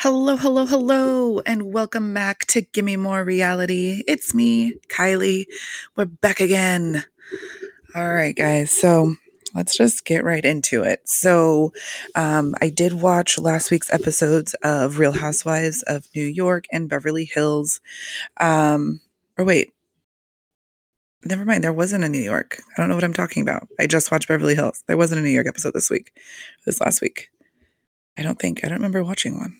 Hello, hello, hello, and welcome back to Gimme More Reality. It's me, Kylie. We're back again. All right, guys. So let's just get right into it. So, um, I did watch last week's episodes of Real Housewives of New York and Beverly Hills. Um, or wait, never mind. There wasn't a New York. I don't know what I'm talking about. I just watched Beverly Hills. There wasn't a New York episode this week, this last week. I don't think, I don't remember watching one.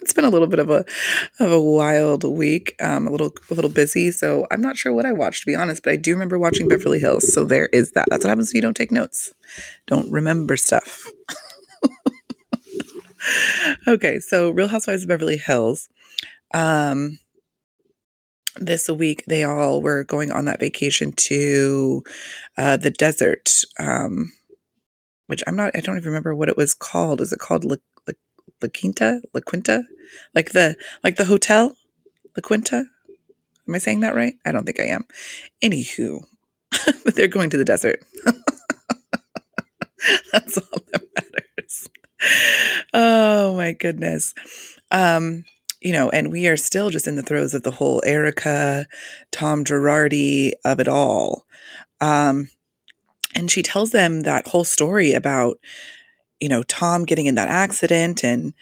it's been a little bit of a of a wild week. Um, a little a little busy, so I'm not sure what I watched to be honest. But I do remember watching Beverly Hills, so there is that. That's what happens when you don't take notes, don't remember stuff. okay, so Real Housewives of Beverly Hills. Um, this week they all were going on that vacation to uh, the desert. Um, which I'm not, I don't even remember what it was called. Is it called La, Quinta? La Quinta? Like the, like the hotel? La Quinta? Am I saying that right? I don't think I am. Anywho, but they're going to the desert. That's all that matters. Oh my goodness. Um, you know, and we are still just in the throes of the whole Erika, Tom Girardi of it all. Um, and she tells them that whole story about, you know, Tom getting in that accident and,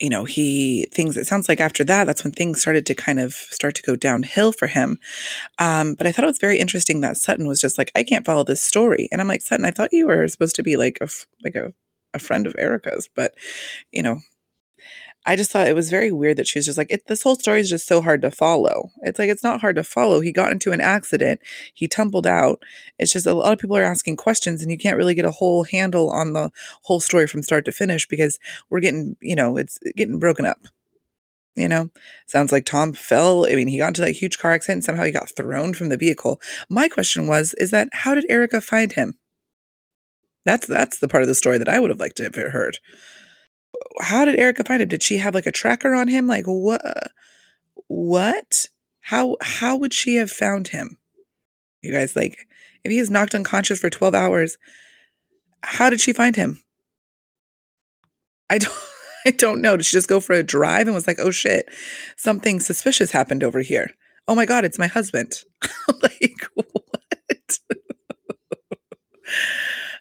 you know, he things it sounds like after that, that's when things started to kind of start to go downhill for him. Um, but I thought it was very interesting that Sutton was just like, I can't follow this story. And I'm like, Sutton, I thought you were supposed to be like a like a, a friend of Erika's, but you know, I just thought it was very weird that she was just like, this whole story is just so hard to follow. It's like, it's not hard to follow. He got into an accident, he tumbled out. It's just a lot of people are asking questions, and you can't really get a whole handle on the whole story from start to finish because we're getting, you know, it's getting broken up. You know, sounds like Tom fell. I mean, he got into that huge car accident and somehow he got thrown from the vehicle. My question was, is that how did Erika find him? That's that's the part of the story that I would have liked to have heard how did Erika find him? Did she have like a tracker on him? Like what? What? How how would she have found him? You guys, like, if he's knocked unconscious for 12 hours, how did she find him? I don't I don't know. Did she just go for a drive and was like, oh shit, something suspicious happened over here? Oh my god, it's my husband. like what?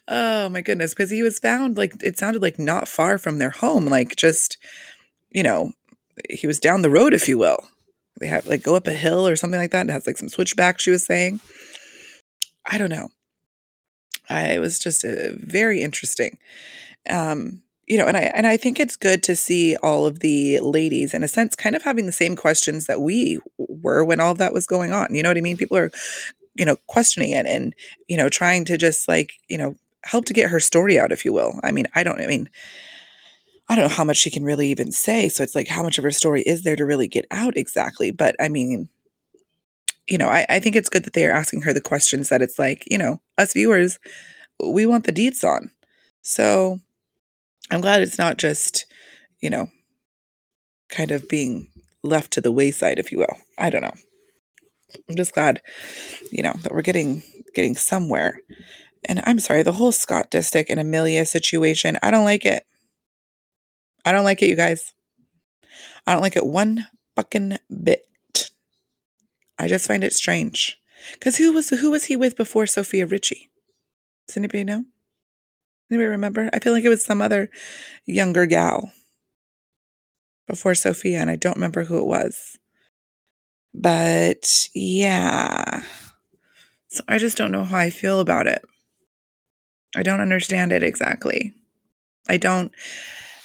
Oh my goodness, because he was found like it sounded like not far from their home, like just, you know, he was down the road, if you will. They have like go up a hill or something like that. It has like some switchback, she was saying. I don't know. I, it was just uh, very interesting. Um, you know, and I and I think it's good to see all of the ladies in a sense kind of having the same questions that we were when all that was going on. You know what I mean? People are, you know, questioning it and, you know, trying to just like, you know, help to get her story out, if you will. I mean, I don't, I mean, I don't know how much she can really even say. So it's like, how much of her story is there to really get out exactly? But I mean, you know, I, I think it's good that they are asking her the questions that it's like, you know, us viewers, we want the deeds on. So I'm glad it's not just, you know, kind of being left to the wayside, if you will. I don't know. I'm just glad, you know, that we're getting getting somewhere. And I'm sorry, the whole Scott Disick and Amelia situation, I don't like it. I don't like it, you guys. I don't like it one fucking bit. I just find it strange. Because who was who was he with before Sofia Richie? Does anybody know? Anybody remember? I feel like it was some other younger gal before Sofia, and I don't remember who it was. But yeah. So I just don't know how I feel about it. I don't understand it exactly. I don't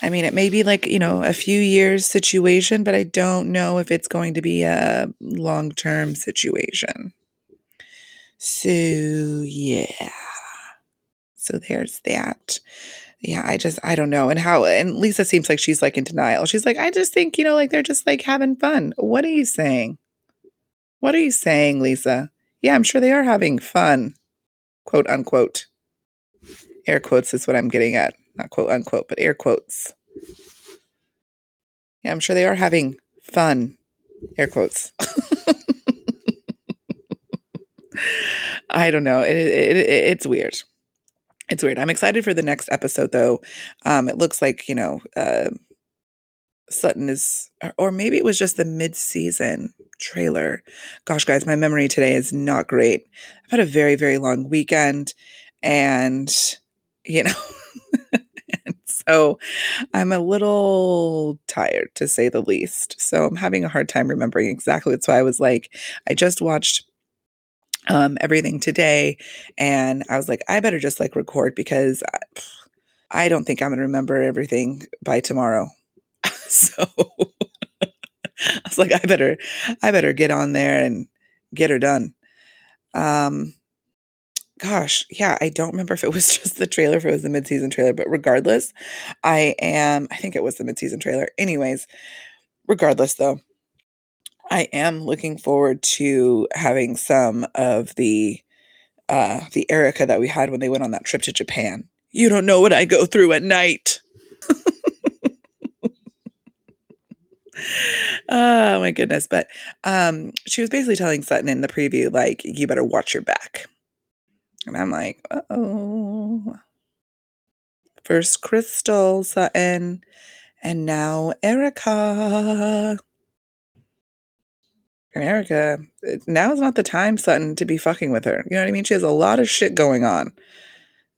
I mean, it may be like, you know, a few years situation, but I don't know if it's going to be a long-term situation. So, yeah. So there's that. Yeah, I just I don't know. And how and Lisa seems like she's like in denial. She's like, I just think, you know, like they're just like having fun. What are you saying? What are you saying, Lisa? Yeah, I'm sure they are having fun. Quote unquote. Air quotes is what I'm getting at. Not quote unquote, but air quotes. Yeah, I'm sure they are having fun. Air quotes. I don't know. It, it, it, it's weird. It's weird. I'm excited for the next episode, though. Um, it looks like, you know, uh, Sutton is or or maybe it was just the mid-season trailer. Gosh, guys, my memory today is not great. I've had a very, very long weekend, and, you know, so I'm a little tired, to say the least. So I'm having a hard time remembering exactly that's why I was like, I just watched um, everything today, and I was like, "I better just, like, record because I I don't think I'm gonna remember everything by tomorrow." So, I was like, "I better I better get on there and get her done." Um, gosh, yeah, I don't remember if it was just the trailer, if it was the mid-season trailer, but regardless, I am I think it was the mid-season trailer. Anyways, regardless, though, I am looking forward to having some of the, uh, the Erika that we had when they went on that trip to Japan. "You don't know what I go through at night." Oh my goodness, but, um, she was basically telling Sutton in the preview, like, "You better watch your back." And I'm like, "Uh-oh." First Crystal, Sutton, and now Erika. And Erika, eh, now is not the time, Sutton, to be fucking with her, you know what I mean? She has a lot of shit going on,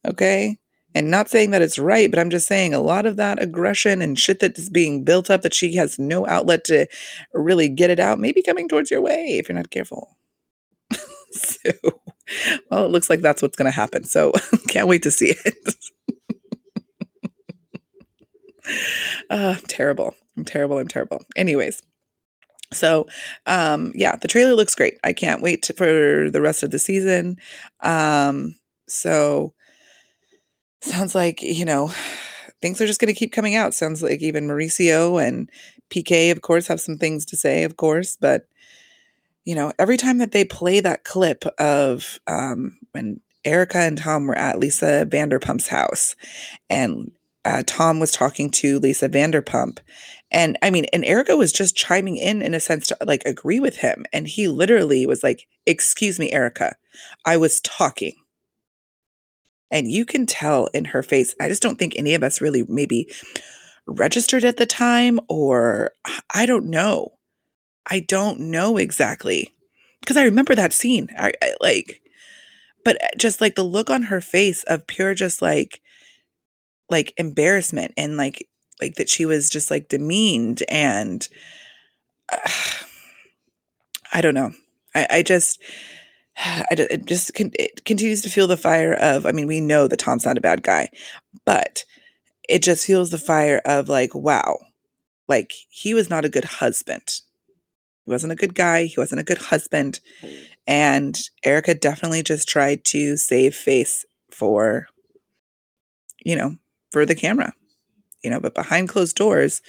okay? And not saying that it's right, but I'm just saying a lot of that aggression and shit that is being built up that she has no outlet to really get it out maybe coming towards your way if you're not careful. So, well, it looks like that's what's gonna happen, so can't wait to see it. Uh, terrible. I'm terrible, I'm terrible. Anyways, so, um, yeah, the trailer looks great. I can't wait to for the rest of the season. Um, so sounds like, you know, things are just gonna keep coming out. Sounds like even Mauricio and PK, of course, have some things to say, of course, but, you know, every time that they play that clip of, um, when Erika and Tom were at Lisa Vanderpump's house, and, uh, Tom was talking to Lisa Vanderpump, and I mean, and Erika was just chiming in, in a sense to, like, agree with him, and he literally was like, "Excuse me, Erika, I was talking." And you can tell in her face I just don't think any of us really maybe registered at the time, or I I don't know. I don't know exactly because I remember that scene. I I like but, eh, just, like, the look on her face of pure just, like like, embarrassment and, like like, that she was just, like, demeaned and I don't know. I I just I it just it continues to feel the fire of I mean, we know that Tom's not a bad guy, but it just feels the fire of, like, wow, like, he was not a good husband. He wasn't a good guy, he wasn't a good husband, mm. and Erika definitely just tried to save face for you know, for the camera, you know, but behind closed doors,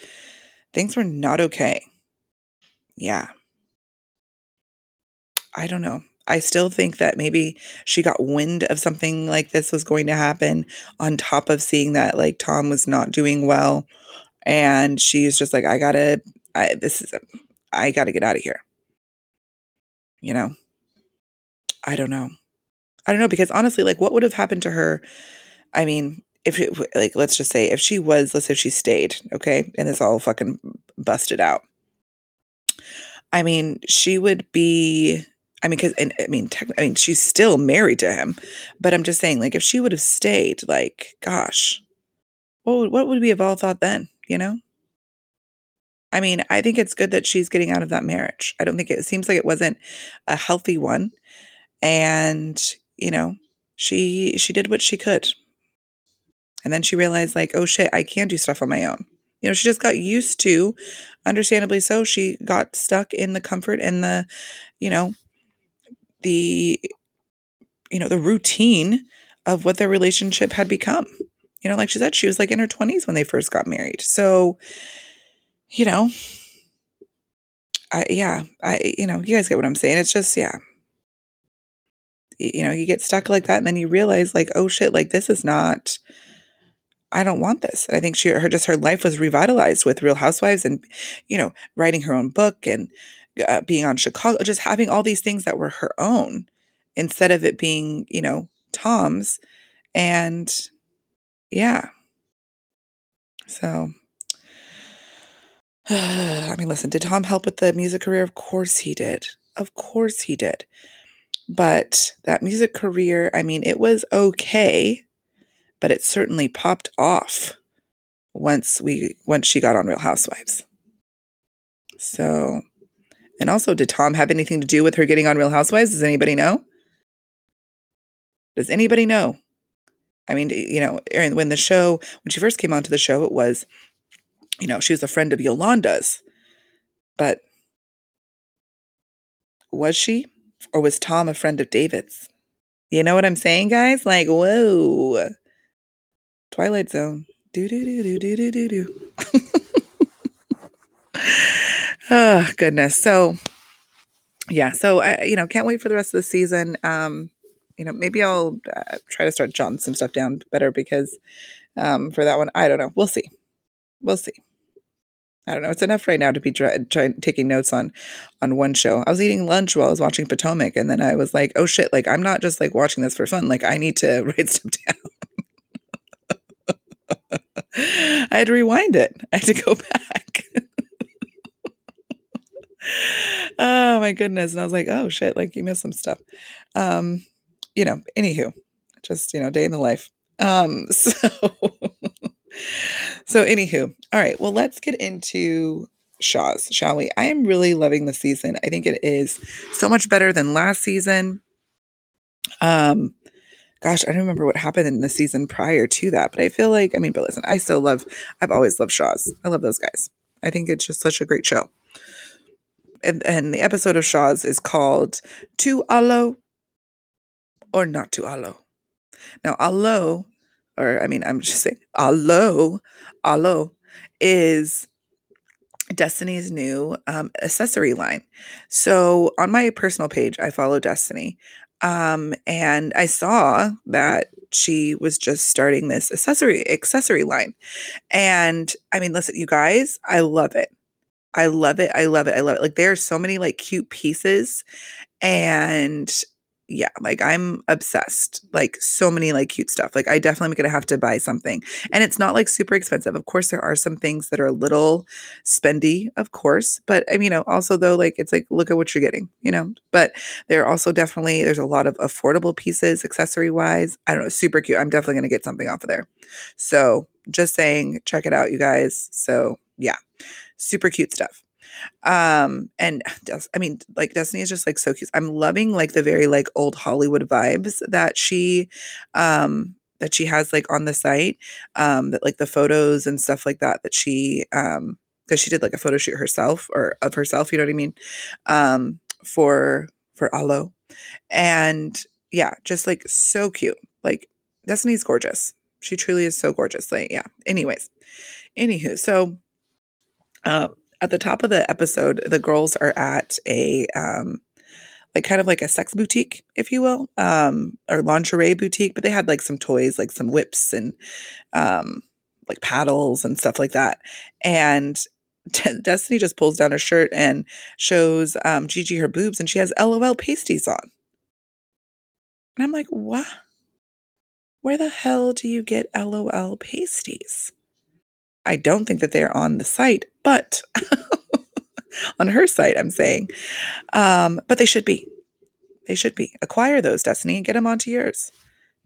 things were not okay. Yeah. I don't know. I still think that maybe she got wind of something like this was going to happen on top of seeing that, like, Tom was not doing well, and she's just like, "I gotta I this is I gotta get out of here." You know? I don't know. I don't know because honestly, like, what would have happened to her I mean, if it like, let's just say if she was let's say she stayed, okay, and this all fucking busted out I mean, she would be I mean, 'cause and I mean, techni I mean, she's still married to him, but I'm just saying, like, if she would've stayed, like, gosh, what would what would we have all thought then, you know? I mean, I think it's good that she's getting out of that marriage. I don't think it seems like it wasn't a healthy one, and, you know, she she did what she could. And then she realized, like, "Oh, shit, I can do stuff on my own." You know, she just got used to understandably so, she got stuck in the comfort and the, you know, the you know, the routine of what their relationship had become. You know, like she said, she was, like, in her 20s when they first got married. So, you know I yeah, I you know, you guys get what I'm saying. It's just yeah. You know, you get stuck like that, and then you realize, like, "Oh, shit, like, this is not I don't want this." I think she her just her life was revitalized with Real Housewives and, you know, writing her own book and, uh, being on Chicago just having all these things that were her own instead of it being, you know, Tom's, And yeah. So I mean, listen, did Tom help with the music career? Of course he did. Of course he did. But that music career, I mean, it was okay, but it certainly popped off once we once she got on Real Housewives. So, and also, did Tom have anything to do with her getting on Real Housewives? Does anybody know? Does anybody know? I mean, you know, Erin, when the show, when she first came onto the show, it was, you know, she was a friend of Yolanda's. But was she? Or was Tom a friend of David's? You know what I'm saying, guys? Like, whoa. Twilight Zone. Do do do do do do do do. oh goodness. So yeah. So I, you know, can't wait for the rest of the season. Um, you know, maybe I'll uh, try to start jotting some stuff down better because um, for that one, I don't know. We'll see. We'll see. I don't know. It's enough right now to be trying try, taking notes on on one show. I was eating lunch while I was watching Potomac, and then I was like, "Oh shit! Like I'm not just like watching this for fun. Like I need to write stuff down." I had to rewind it. I had to go back. oh my goodness! And I was like, "Oh shit! Like you missed some stuff." Um, you know. Anywho, just you know, day in the life. Um, so. So, anywho, all right. Well, let's get into Shahs, shall we? I am really loving the season. I think it is so much better than last season. Um, gosh, I don't remember what happened in the season prior to that, but I feel like, I mean, but listen, I still love, I've always loved Shahs. I love those guys. I think it's just such a great show. And, and the episode of Shahs is called To Alo or Not To Alo. Now, Alo or I mean, I'm just saying, Alo, Alo is Destiney's new um, accessory line. So on my personal page, I follow Destiney. Um, and I saw that she was just starting this accessory accessory line. And I mean, listen, you guys, I love it. I love it. I love it. I love it. Like there are so many like cute pieces and yeah, like I'm obsessed. Like so many like cute stuff. Like I definitely am gonna have to buy something. And it's not like super expensive. Of course, there are some things that are a little spendy, of course. But I mean, you know, also though, like it's like look at what you're getting, you know. But there are also definitely there's a lot of affordable pieces, accessory wise. I don't know, super cute. I'm definitely gonna get something off of there. So just saying, check it out, you guys. So yeah, super cute stuff um and i mean like destiney is just like so cute. I'm loving like the very like old hollywood vibes that she um that she has like on the site um that like the photos and stuff like that that she um because she did like a photo shoot herself or of herself you know what i mean? Um for for alo. And yeah just like so cute. Like destiney's gorgeous. She truly is so gorgeous. Like yeah. Anyways. Anywho so um at the top of the episode, the girls are at a um like kind of like a sex boutique, if you will, um, or lingerie boutique, but they had like some toys, like some whips and um like paddles and stuff like that. And Destiney just pulls down her shirt and shows um, Gigi her boobs, and she has LOL pasties on. And I'm like, what? Where the hell do you get LOL pasties? I don't think that they're on the site, but on her site, I'm saying. Um, but they should be. They should be. Acquire those, Destiney, and get them onto yours.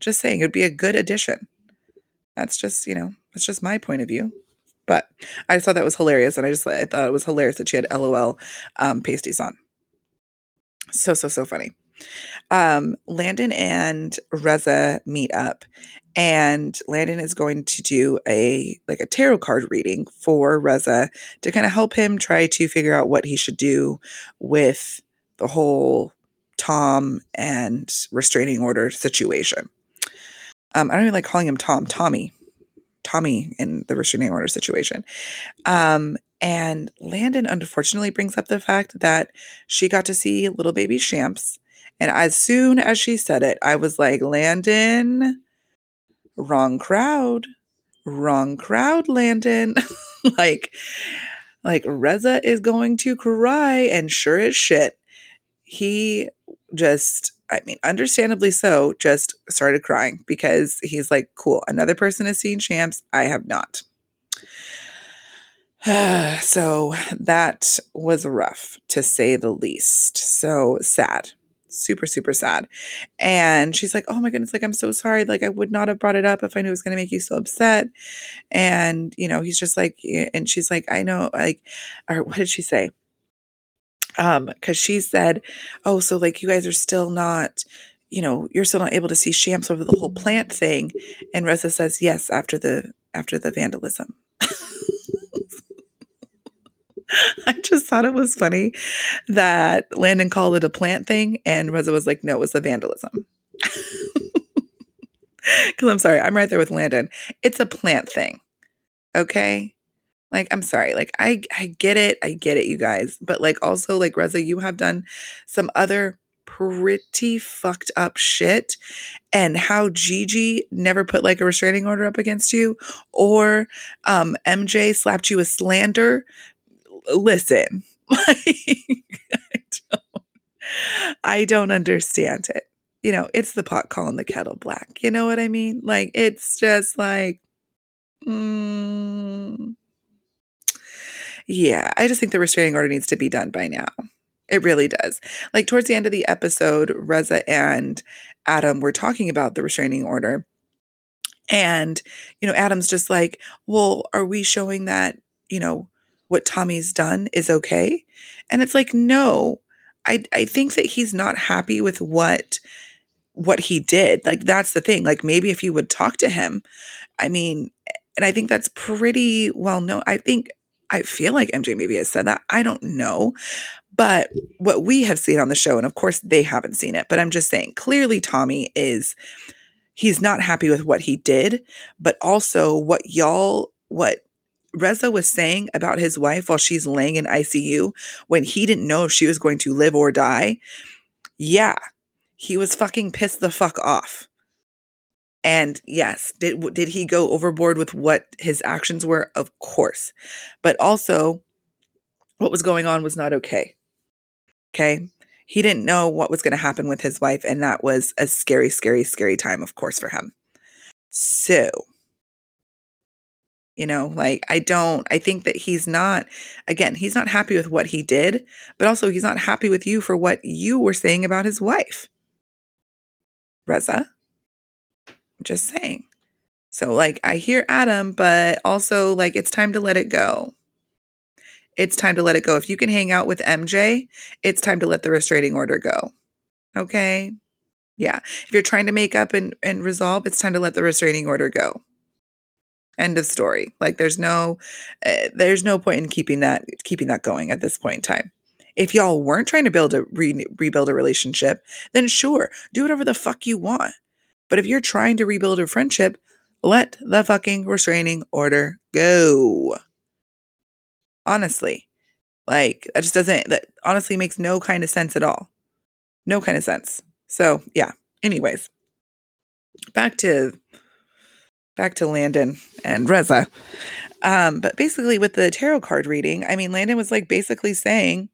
Just saying, it'd be a good addition. That's just, you know, that's just my point of view. But I thought that was hilarious. And I just I thought it was hilarious that she had LOL um, pasties on. So, so, so funny. Um, Landon and Reza meet up and Landon is going to do a like a tarot card reading for Reza to kind of help him try to figure out what he should do with the whole Tom and restraining order situation. Um, I don't even like calling him Tom, Tommy, Tommy in the restraining order situation. Um, and Landon unfortunately brings up the fact that she got to see little baby Shams. And as soon as she said it, I was like, Landon, wrong crowd wrong crowd landon like like reza is going to cry and sure as shit he just I mean, understandably so, just started crying because he's like, cool, another person has seen Shams. I have not. so that was rough to say the least. So sad. Super, super sad. And she's like, Oh my goodness, like, I'm so sorry. Like, I would not have brought it up if I knew it was going to make you so upset. And, you know, he's just like, and she's like, I know, like, or what did she say? Um, because she said, Oh, so like, you guys are still not, you know, you're still not able to see Shams over the whole plant thing. And Reza says, Yes, after the, after the vandalism. I just thought it was funny that Landon called it a plant thing and Reza was like, no, it was the vandalism. Because I'm sorry, I'm right there with Landon. It's a plant thing. Okay. Like, I'm sorry. Like, I I get it. I get it, you guys. But like also, like Reza, you have done some other pretty fucked up shit. And how Gigi never put like a restraining order up against you, or um MJ slapped you with slander listen, like, I, don't, I don't understand it. You know, it's the pot calling the kettle black. You know what I mean? Like, it's just like, mm, yeah, I just think the restraining order needs to be done by now. It really does. Like, towards the end of the episode, Reza and Adam were talking about the restraining order. And, you know, Adam's just like, well, are we showing that, you know, what Tommy's done is okay. And it's like, no, I, I think that he's not happy with what what he did. Like that's the thing. Like maybe if you would talk to him, I mean, and I think that's pretty well known. I think I feel like MJ maybe has said that. I don't know. But what we have seen on the show, and of course they haven't seen it, but I'm just saying clearly Tommy is he's not happy with what he did, but also what y'all, what Reza was saying about his wife while she's laying in ICU when he didn't know if she was going to live or die. Yeah, he was fucking pissed the fuck off. And yes, did did he go overboard with what his actions were? Of course. But also what was going on was not okay. Okay? He didn't know what was going to happen with his wife and that was a scary scary scary time of course for him. So, you know, like I don't, I think that he's not, again, he's not happy with what he did, but also he's not happy with you for what you were saying about his wife. Reza. Just saying. So, like, I hear Adam, but also, like, it's time to let it go. It's time to let it go. If you can hang out with MJ, it's time to let the restraining order go. Okay. Yeah. If you're trying to make up and, and resolve, it's time to let the restraining order go. End of story. Like there's no uh, there's no point in keeping that keeping that going at this point in time. If y'all weren't trying to build a re- rebuild a relationship, then sure, do whatever the fuck you want. But if you're trying to rebuild a friendship, let the fucking restraining order go. Honestly, like that just doesn't that honestly makes no kind of sense at all. No kind of sense. So, yeah. Anyways, back to back to Landon and Reza. Um, but basically, with the tarot card reading, I mean, Landon was like basically saying,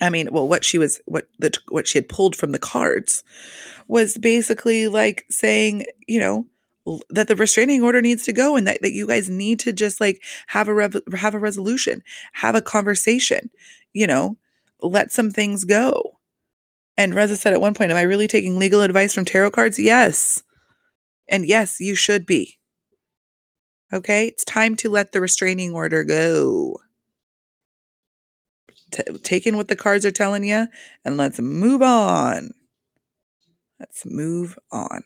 I mean, well, what she was, what the what she had pulled from the cards, was basically like saying, you know, that the restraining order needs to go, and that that you guys need to just like have a rev- have a resolution, have a conversation, you know, let some things go. And Reza said at one point, "Am I really taking legal advice from tarot cards?" Yes. And yes, you should be. Okay, it's time to let the restraining order go. T- take in what the cards are telling you and let's move on. Let's move on.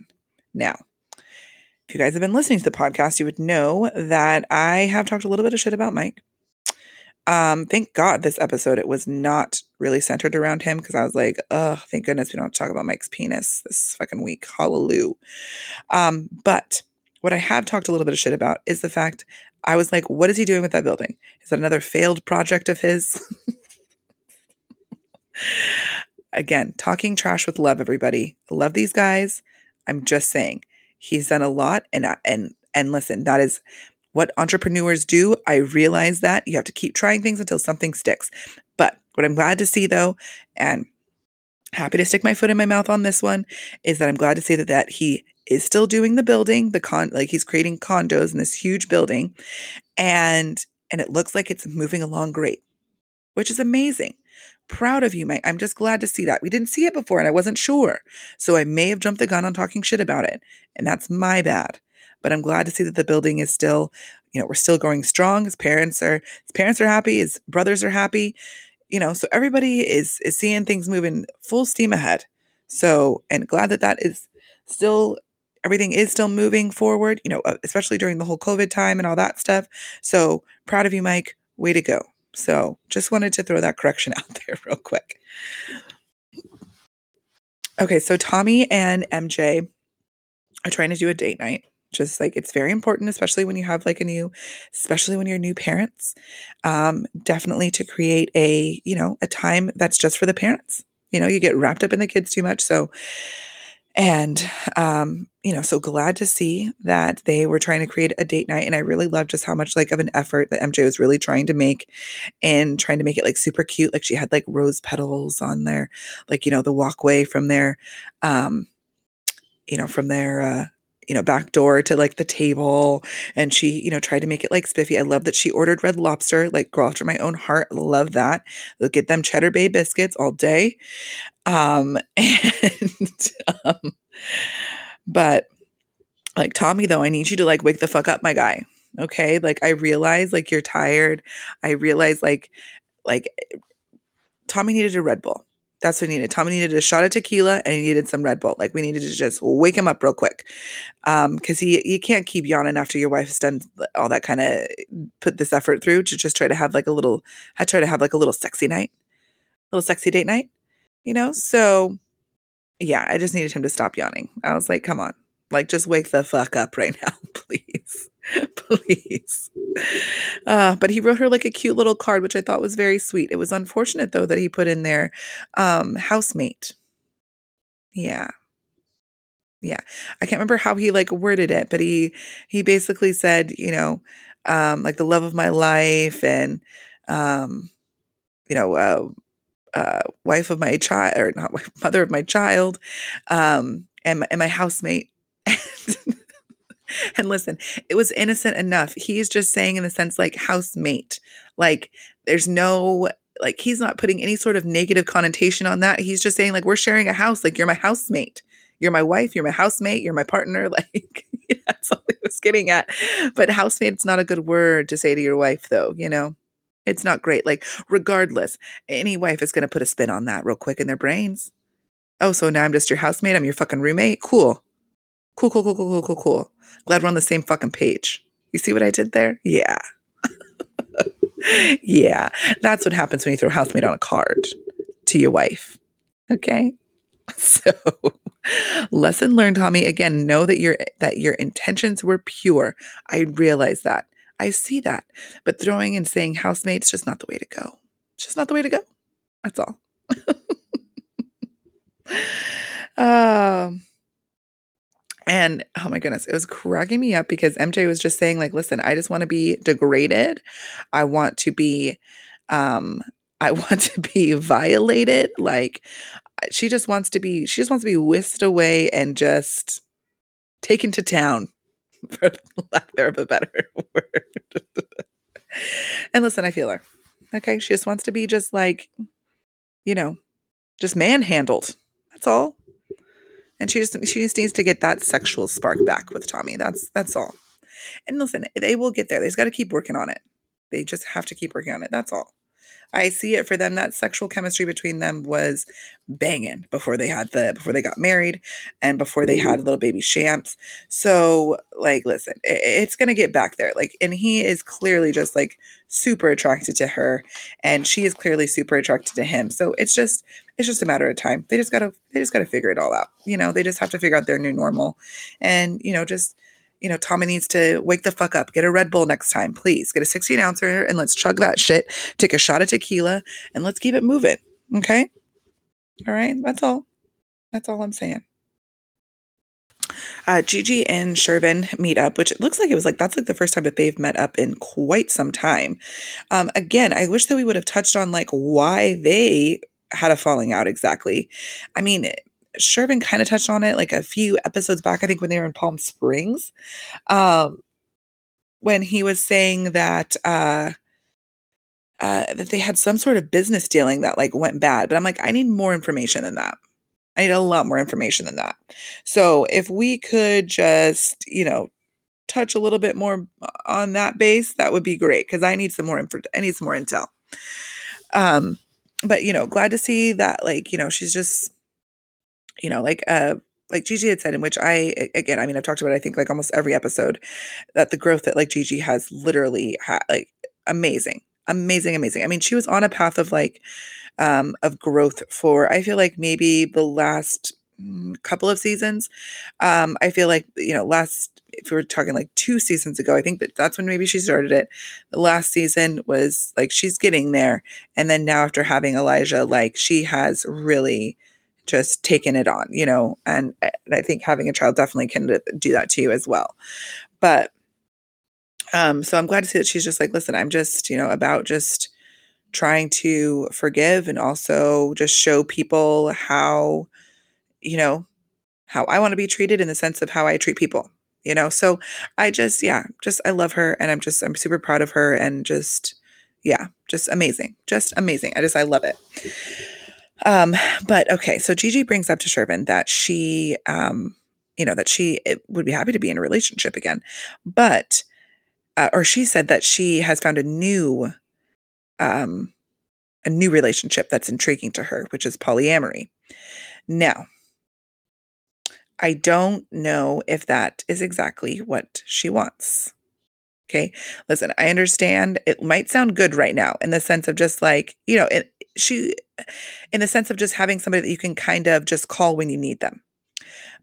Now, if you guys have been listening to the podcast, you would know that I have talked a little bit of shit about Mike. Um, thank God this episode it was not really centered around him because I was like, oh, thank goodness we don't talk about Mike's penis this fucking week. Hallelujah. Um, but what I have talked a little bit of shit about is the fact I was like, what is he doing with that building? Is that another failed project of his? Again, talking trash with love, everybody. love these guys. I'm just saying he's done a lot and and and listen, that is what entrepreneurs do. I realize that you have to keep trying things until something sticks. But what I'm glad to see though, and happy to stick my foot in my mouth on this one is that I'm glad to say that that he is still doing the building, the con like he's creating condos in this huge building and and it looks like it's moving along great, which is amazing. Proud of you, Mike. I'm just glad to see that. We didn't see it before and I wasn't sure. So I may have jumped the gun on talking shit about it, and that's my bad. But I'm glad to see that the building is still, you know, we're still going strong. His parents are his parents are happy, his brothers are happy you know so everybody is is seeing things moving full steam ahead. So and glad that that is still everything is still moving forward you know uh, especially during the whole covid time and all that stuff. So proud of you mike. Way to go. So just wanted to throw that correction out there real quick. Okay so tommy and mj are trying to do a date night just like it's very important especially when you have like a new especially when you're new parents um definitely to create a you know a time that's just for the parents. You know you get wrapped up in the kids too much so and um you know so glad to see that they were trying to create a date night and i really love just how much like of an effort that mj was really trying to make and trying to make it like super cute like she had like rose petals on there like you know the walkway from their um you know from their uh you know, back door to like the table. And she, you know, tried to make it like spiffy. I love that she ordered red lobster, like girl after my own heart. Love that. Look at them cheddar bay biscuits all day. Um, and, um, but like Tommy, though, I need you to like wake the fuck up, my guy. Okay. Like I realize like you're tired. I realize like, like Tommy needed a Red Bull. That's what he needed. Tommy needed a shot of tequila and he needed some Red Bull. Like we needed to just wake him up real quick. Um, because he you can't keep yawning after your wife's done all that kind of put this effort through to just try to have like a little I try to have like a little sexy night, a little sexy date night, you know? So yeah, I just needed him to stop yawning. I was like, come on, like just wake the fuck up right now, please. Please. Uh, but he wrote her like a cute little card, which I thought was very sweet. It was unfortunate though that he put in there um, housemate. Yeah. Yeah. I can't remember how he like worded it, but he he basically said, you know, um, like the love of my life and um, you know, uh, uh, wife of my child or not mother of my child, um, and and my housemate. and listen, it was innocent enough. He's just saying, in a sense, like housemate. Like, there's no, like, he's not putting any sort of negative connotation on that. He's just saying, like, we're sharing a house. Like, you're my housemate. You're my wife. You're my housemate. You're my partner. Like, that's all he was getting at. But housemate's not a good word to say to your wife, though, you know? It's not great. Like, regardless, any wife is going to put a spin on that real quick in their brains. Oh, so now I'm just your housemate. I'm your fucking roommate. Cool. Cool, cool, cool, cool, cool, cool, cool. Glad we're on the same fucking page. You see what I did there? Yeah. yeah. That's what happens when you throw housemate on a card to your wife. Okay. So lesson learned, Tommy. Again, know that your that your intentions were pure. I realize that. I see that. But throwing and saying housemate's just not the way to go. It's just not the way to go. That's all. um and oh my goodness, it was cracking me up because MJ was just saying, like, listen, I just want to be degraded. I want to be, um, I want to be violated. Like, she just wants to be, she just wants to be whisked away and just taken to town, for lack of a better word. and listen, I feel her. Okay. She just wants to be just like, you know, just manhandled. That's all and she just she just needs to get that sexual spark back with Tommy. That's that's all. And listen, they will get there. They just got to keep working on it. They just have to keep working on it. That's all. I see it for them. That sexual chemistry between them was banging before they had the before they got married and before they had little baby Shams. So, like, listen, it, it's gonna get back there. Like, and he is clearly just like super attracted to her, and she is clearly super attracted to him. So it's just it's just a matter of time. They just gotta they just gotta figure it all out. You know, they just have to figure out their new normal, and you know, just you know, Tommy needs to wake the fuck up. Get a Red Bull next time, please. Get a 16 ouncer and let's chug that shit. Take a shot of tequila and let's keep it moving. Okay. All right. That's all. That's all I'm saying. Uh, Gigi and Shervin meet up, which it looks like it was like that's like the first time that they've met up in quite some time. Um, again, I wish that we would have touched on like why they had a falling out exactly. I mean, Shervin kind of touched on it like a few episodes back, I think when they were in Palm Springs. Um, when he was saying that uh uh that they had some sort of business dealing that like went bad. But I'm like, I need more information than that. I need a lot more information than that. So if we could just, you know, touch a little bit more on that base, that would be great because I need some more info. I need some more intel. Um, but you know, glad to see that like, you know, she's just, you know, like uh like Gigi had said, in which I again, I mean, I've talked about it, I think like almost every episode that the growth that like Gigi has literally ha- like amazing, amazing, amazing. I mean, she was on a path of like um of growth for I feel like maybe the last mm, couple of seasons. Um, I feel like you know last if we were talking like two seasons ago, I think that that's when maybe she started it. The last season was like she's getting there, and then now after having Elijah, like she has really just taken it on, you know. And, and I think having a child definitely can do that to you as well. But um, so I'm glad to see that she's just like, listen, I'm just you know about just trying to forgive and also just show people how you know how I want to be treated in the sense of how I treat people you know so i just yeah just i love her and i'm just i'm super proud of her and just yeah just amazing just amazing i just i love it um but okay so gigi brings up to shervin that she um you know that she would be happy to be in a relationship again but uh, or she said that she has found a new um a new relationship that's intriguing to her which is polyamory now I don't know if that is exactly what she wants. Okay. Listen, I understand it might sound good right now in the sense of just like, you know, it, she, in the sense of just having somebody that you can kind of just call when you need them.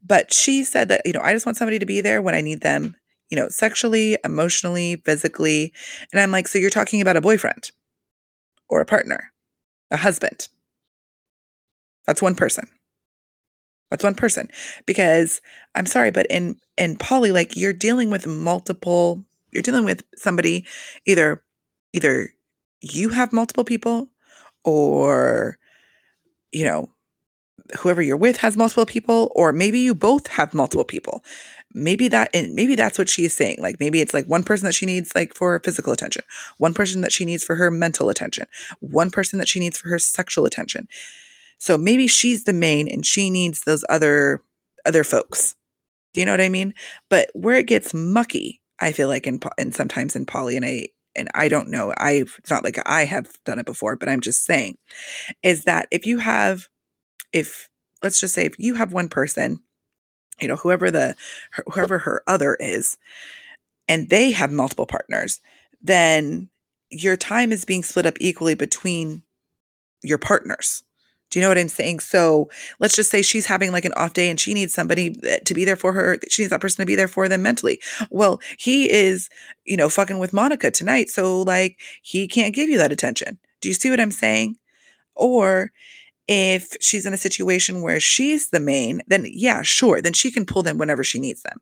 But she said that, you know, I just want somebody to be there when I need them, you know, sexually, emotionally, physically. And I'm like, so you're talking about a boyfriend or a partner, a husband. That's one person. That's one person. Because I'm sorry, but in in poly, like you're dealing with multiple, you're dealing with somebody either either you have multiple people or you know whoever you're with has multiple people or maybe you both have multiple people maybe that and maybe that's what she's saying like maybe it's like one person that she needs like for physical attention one person that she needs for her mental attention one person that she needs for her sexual attention so maybe she's the main and she needs those other other folks. Do you know what I mean? But where it gets mucky, I feel like in and sometimes in poly and I and I don't know, I've it's not like I have done it before, but I'm just saying is that if you have if let's just say if you have one person, you know, whoever the whoever her other is, and they have multiple partners, then your time is being split up equally between your partners. Do you know what I'm saying? So let's just say she's having like an off day and she needs somebody eh, to be there for her. She needs that person to be there for them mentally. Well, he is, you know, fucking with Monica tonight. So like he can't give you that attention. Do you see what I'm saying? Or if she's in a situation where she's the main, then yeah, sure, then she can pull them whenever she needs them.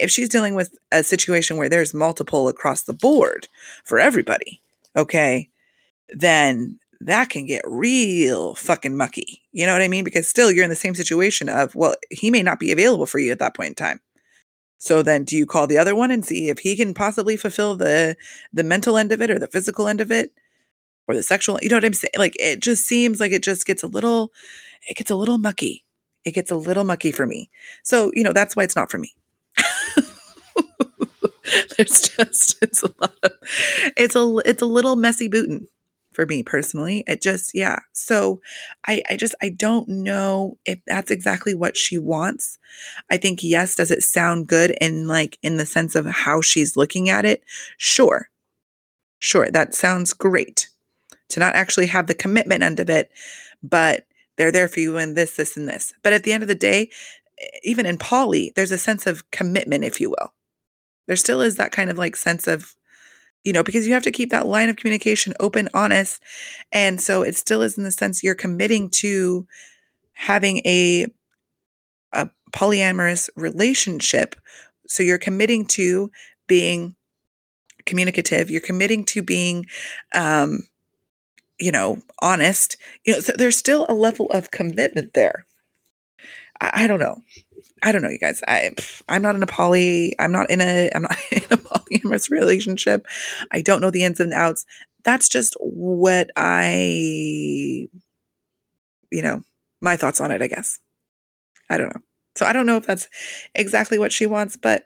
If she's dealing with a situation where there's multiple across the board for everybody, okay, then that can get real fucking mucky. You know what I mean? Because still you're in the same situation of, well, he may not be available for you at that point in time. So then do you call the other one and see if he can possibly fulfill the the mental end of it or the physical end of it or the sexual, you know what I'm saying? Like it just seems like it just gets a little it gets a little mucky. It gets a little mucky for me. So, you know, that's why it's not for me. There's just it's a lot of, it's a it's a little messy booting for me personally. It just, yeah. So I, I just, I don't know if that's exactly what she wants. I think, yes, does it sound good in like, in the sense of how she's looking at it? Sure. Sure. That sounds great to not actually have the commitment end of it, but they're there for you in this, this, and this. But at the end of the day, even in poly, there's a sense of commitment, if you will. There still is that kind of like sense of you know, because you have to keep that line of communication open, honest. And so it still is in the sense you're committing to having a a polyamorous relationship. So you're committing to being communicative, you're committing to being um you know, honest. You know, so there's still a level of commitment there. I, I don't know. I don't know, you guys. I I'm not in a poly. I'm not in a I'm not in a polyamorous relationship. I don't know the ins and outs. That's just what I, you know, my thoughts on it. I guess. I don't know. So I don't know if that's exactly what she wants, but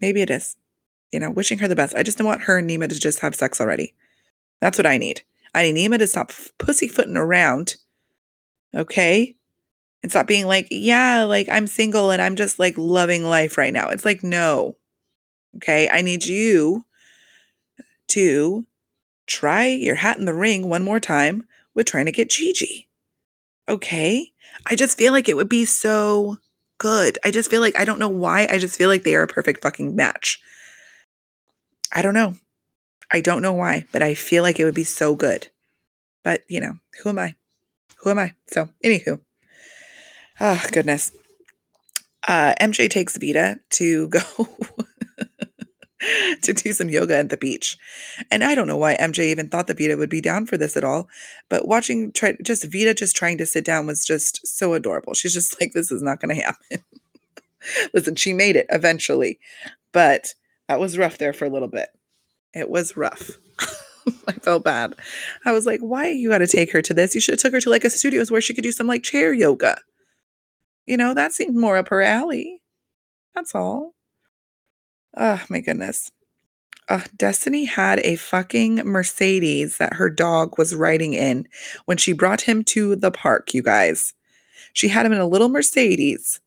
maybe it is. You know, wishing her the best. I just don't want her and Nema to just have sex already. That's what I need. I need Nema to stop pussyfooting around. Okay. And stop being like, yeah, like I'm single and I'm just like loving life right now. It's like, no. Okay. I need you to try your hat in the ring one more time with trying to get Gigi. Okay. I just feel like it would be so good. I just feel like I don't know why. I just feel like they are a perfect fucking match. I don't know. I don't know why, but I feel like it would be so good. But, you know, who am I? Who am I? So, anywho. Oh, goodness. Uh, MJ takes Vida to go to do some yoga at the beach. And I don't know why MJ even thought that Vida would be down for this at all. But watching try just Vida just trying to sit down was just so adorable. She's just like, this is not going to happen. Listen, she made it eventually, but that was rough there for a little bit. It was rough. I felt bad. I was like, why you got to take her to this? You should have took her to like a studios where she could do some like chair yoga. You know, that seemed more up her alley. That's all. Oh my goodness. Uh, Destiney had a fucking Mercedes that her dog was riding in when she brought him to the park, you guys. She had him in a little Mercedes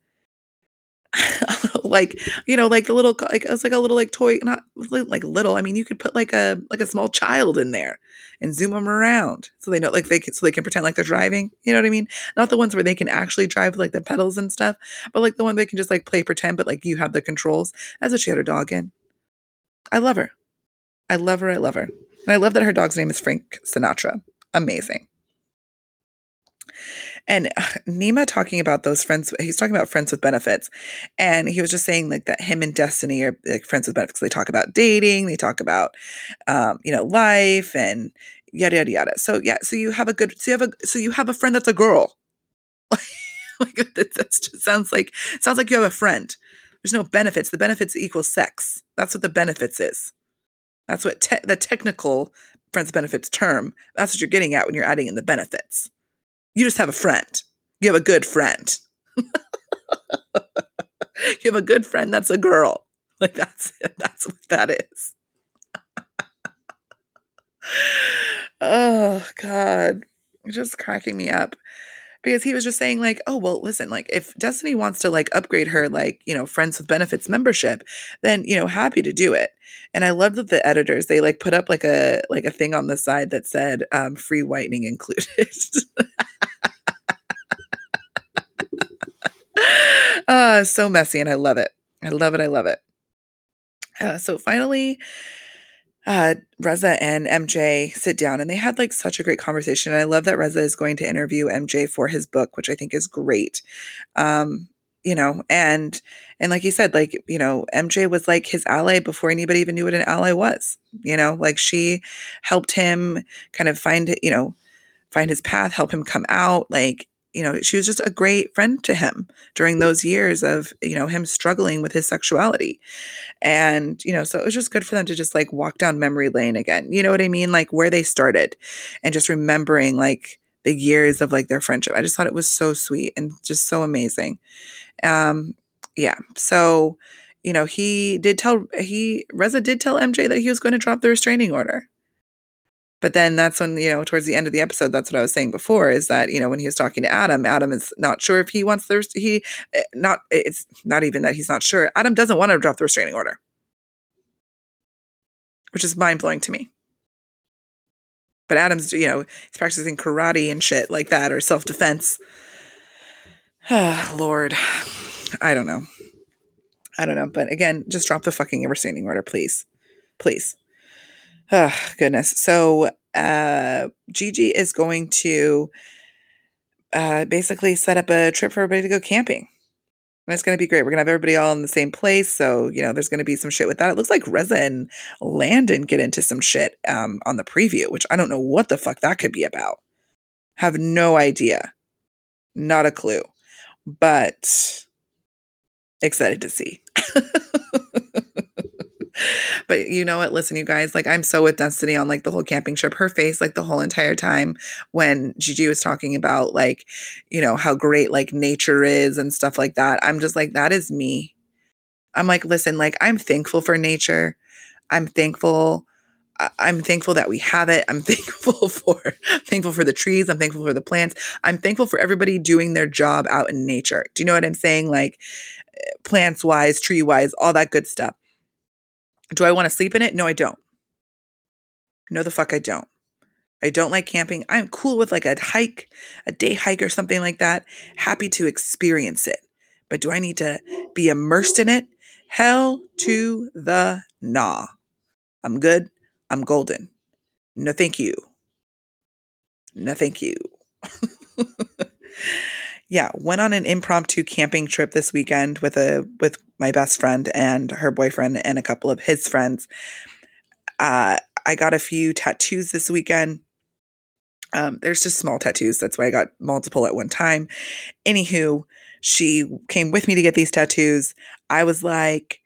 like you know like the little like it's like a little like toy not like little i mean you could put like a like a small child in there and zoom them around so they know like they can so they can pretend like they're driving you know what i mean? Not the ones where they can actually drive like the pedals and stuff but like the one they can just like play pretend but like you have the controls. That's what she had her dog in. I love her. I love her i love her. And i love that her dog's name is frank sinatra. Amazing and Nema talking about those friends, he's talking about friends with benefits. And he was just saying like that him and Destiney are like friends with benefits. They talk about dating, they talk about, um, you know, life and yada, yada, yada. So yeah, so you have a good, so you have a, so you have a friend that's a girl. like that just sounds like, sounds like you have a friend. There's no benefits. The benefits equal sex. That's what the benefits is. That's what te- the technical friends benefits term. That's what you're getting at when you're adding in the benefits. You just have a friend. You have a good friend. you have a good friend that's a girl. Like that's. That's what that is. oh God. You're Just cracking me up. Because he was just saying, like, oh, well, listen, like if Destiney wants to like upgrade her, like, you know, friends with benefits membership, then you know, happy to do it. And I love that the editors they like put up like a like a thing on the side that said um free whitening included. uh, so messy, and I love it. I love it. I love it. Uh, so finally, uh, Reza and MJ sit down and they had like such a great conversation. And I love that Reza is going to interview MJ for his book, which I think is great. Um, you know, and and like you said, like, you know, MJ was like his ally before anybody even knew what an ally was. You know, like she helped him kind of find, you know, find his path, help him come out. Like you know, she was just a great friend to him during those years of, you know, him struggling with his sexuality. And, you know, so it was just good for them to just like walk down memory lane again. You know what I mean? Like where they started and just remembering like the years of like their friendship. I just thought it was so sweet and just so amazing. Um, yeah. So, you know, he did tell he Reza did tell MJ that he was going to drop the restraining order. But then that's when, you know, towards the end of the episode, that's what I was saying before is that, you know, when he was talking to Adam, Adam is not sure if he wants the, he, eh, not, it's not even that he's not sure. Adam doesn't want to drop the restraining order, which is mind blowing to me. But Adam's, you know, he's practicing karate and shit like that or self defense. Ah, Lord. I don't know. I don't know. But again, just drop the fucking restraining order, please. Please. Oh, goodness. So uh, Gigi is going to uh, basically set up a trip for everybody to go camping. And it's gonna be great. We're gonna have everybody all in the same place. So, you know, there's gonna be some shit with that. It looks like Reza and Landon get into some shit um, on the preview, which I don't know what the fuck that could be about. Have no idea. Not a clue. But excited to see. but you know what? Listen, you guys, like I'm so with Destiney on like the whole camping trip. Her face, like the whole entire time when Gigi was talking about like, you know, how great like nature is and stuff like that. I'm just like, that is me. I'm like, listen, like I'm thankful for nature. I'm thankful. I'm thankful that we have it. I'm thankful for thankful for the trees. I'm thankful for the plants. I'm thankful for everybody doing their job out in nature. Do you know what I'm saying? Like eh, plants wise, tree wise, all that good stuff. Do I want to sleep in it? No, I don't. No, the fuck I don't. I don't like camping. I'm cool with like a hike, a day hike or something like that. Happy to experience it. But do I need to be immersed in it? Hell to the nah. I'm good. I'm golden. No, thank you. No, thank you. yeah, went on an impromptu camping trip this weekend with a with my best friend and her boyfriend and a couple of his friends. Uh, I got a few tattoos this weekend. Um, there's just small tattoos. That's why I got multiple at one time. Anywho, she came with me to get these tattoos. I was like,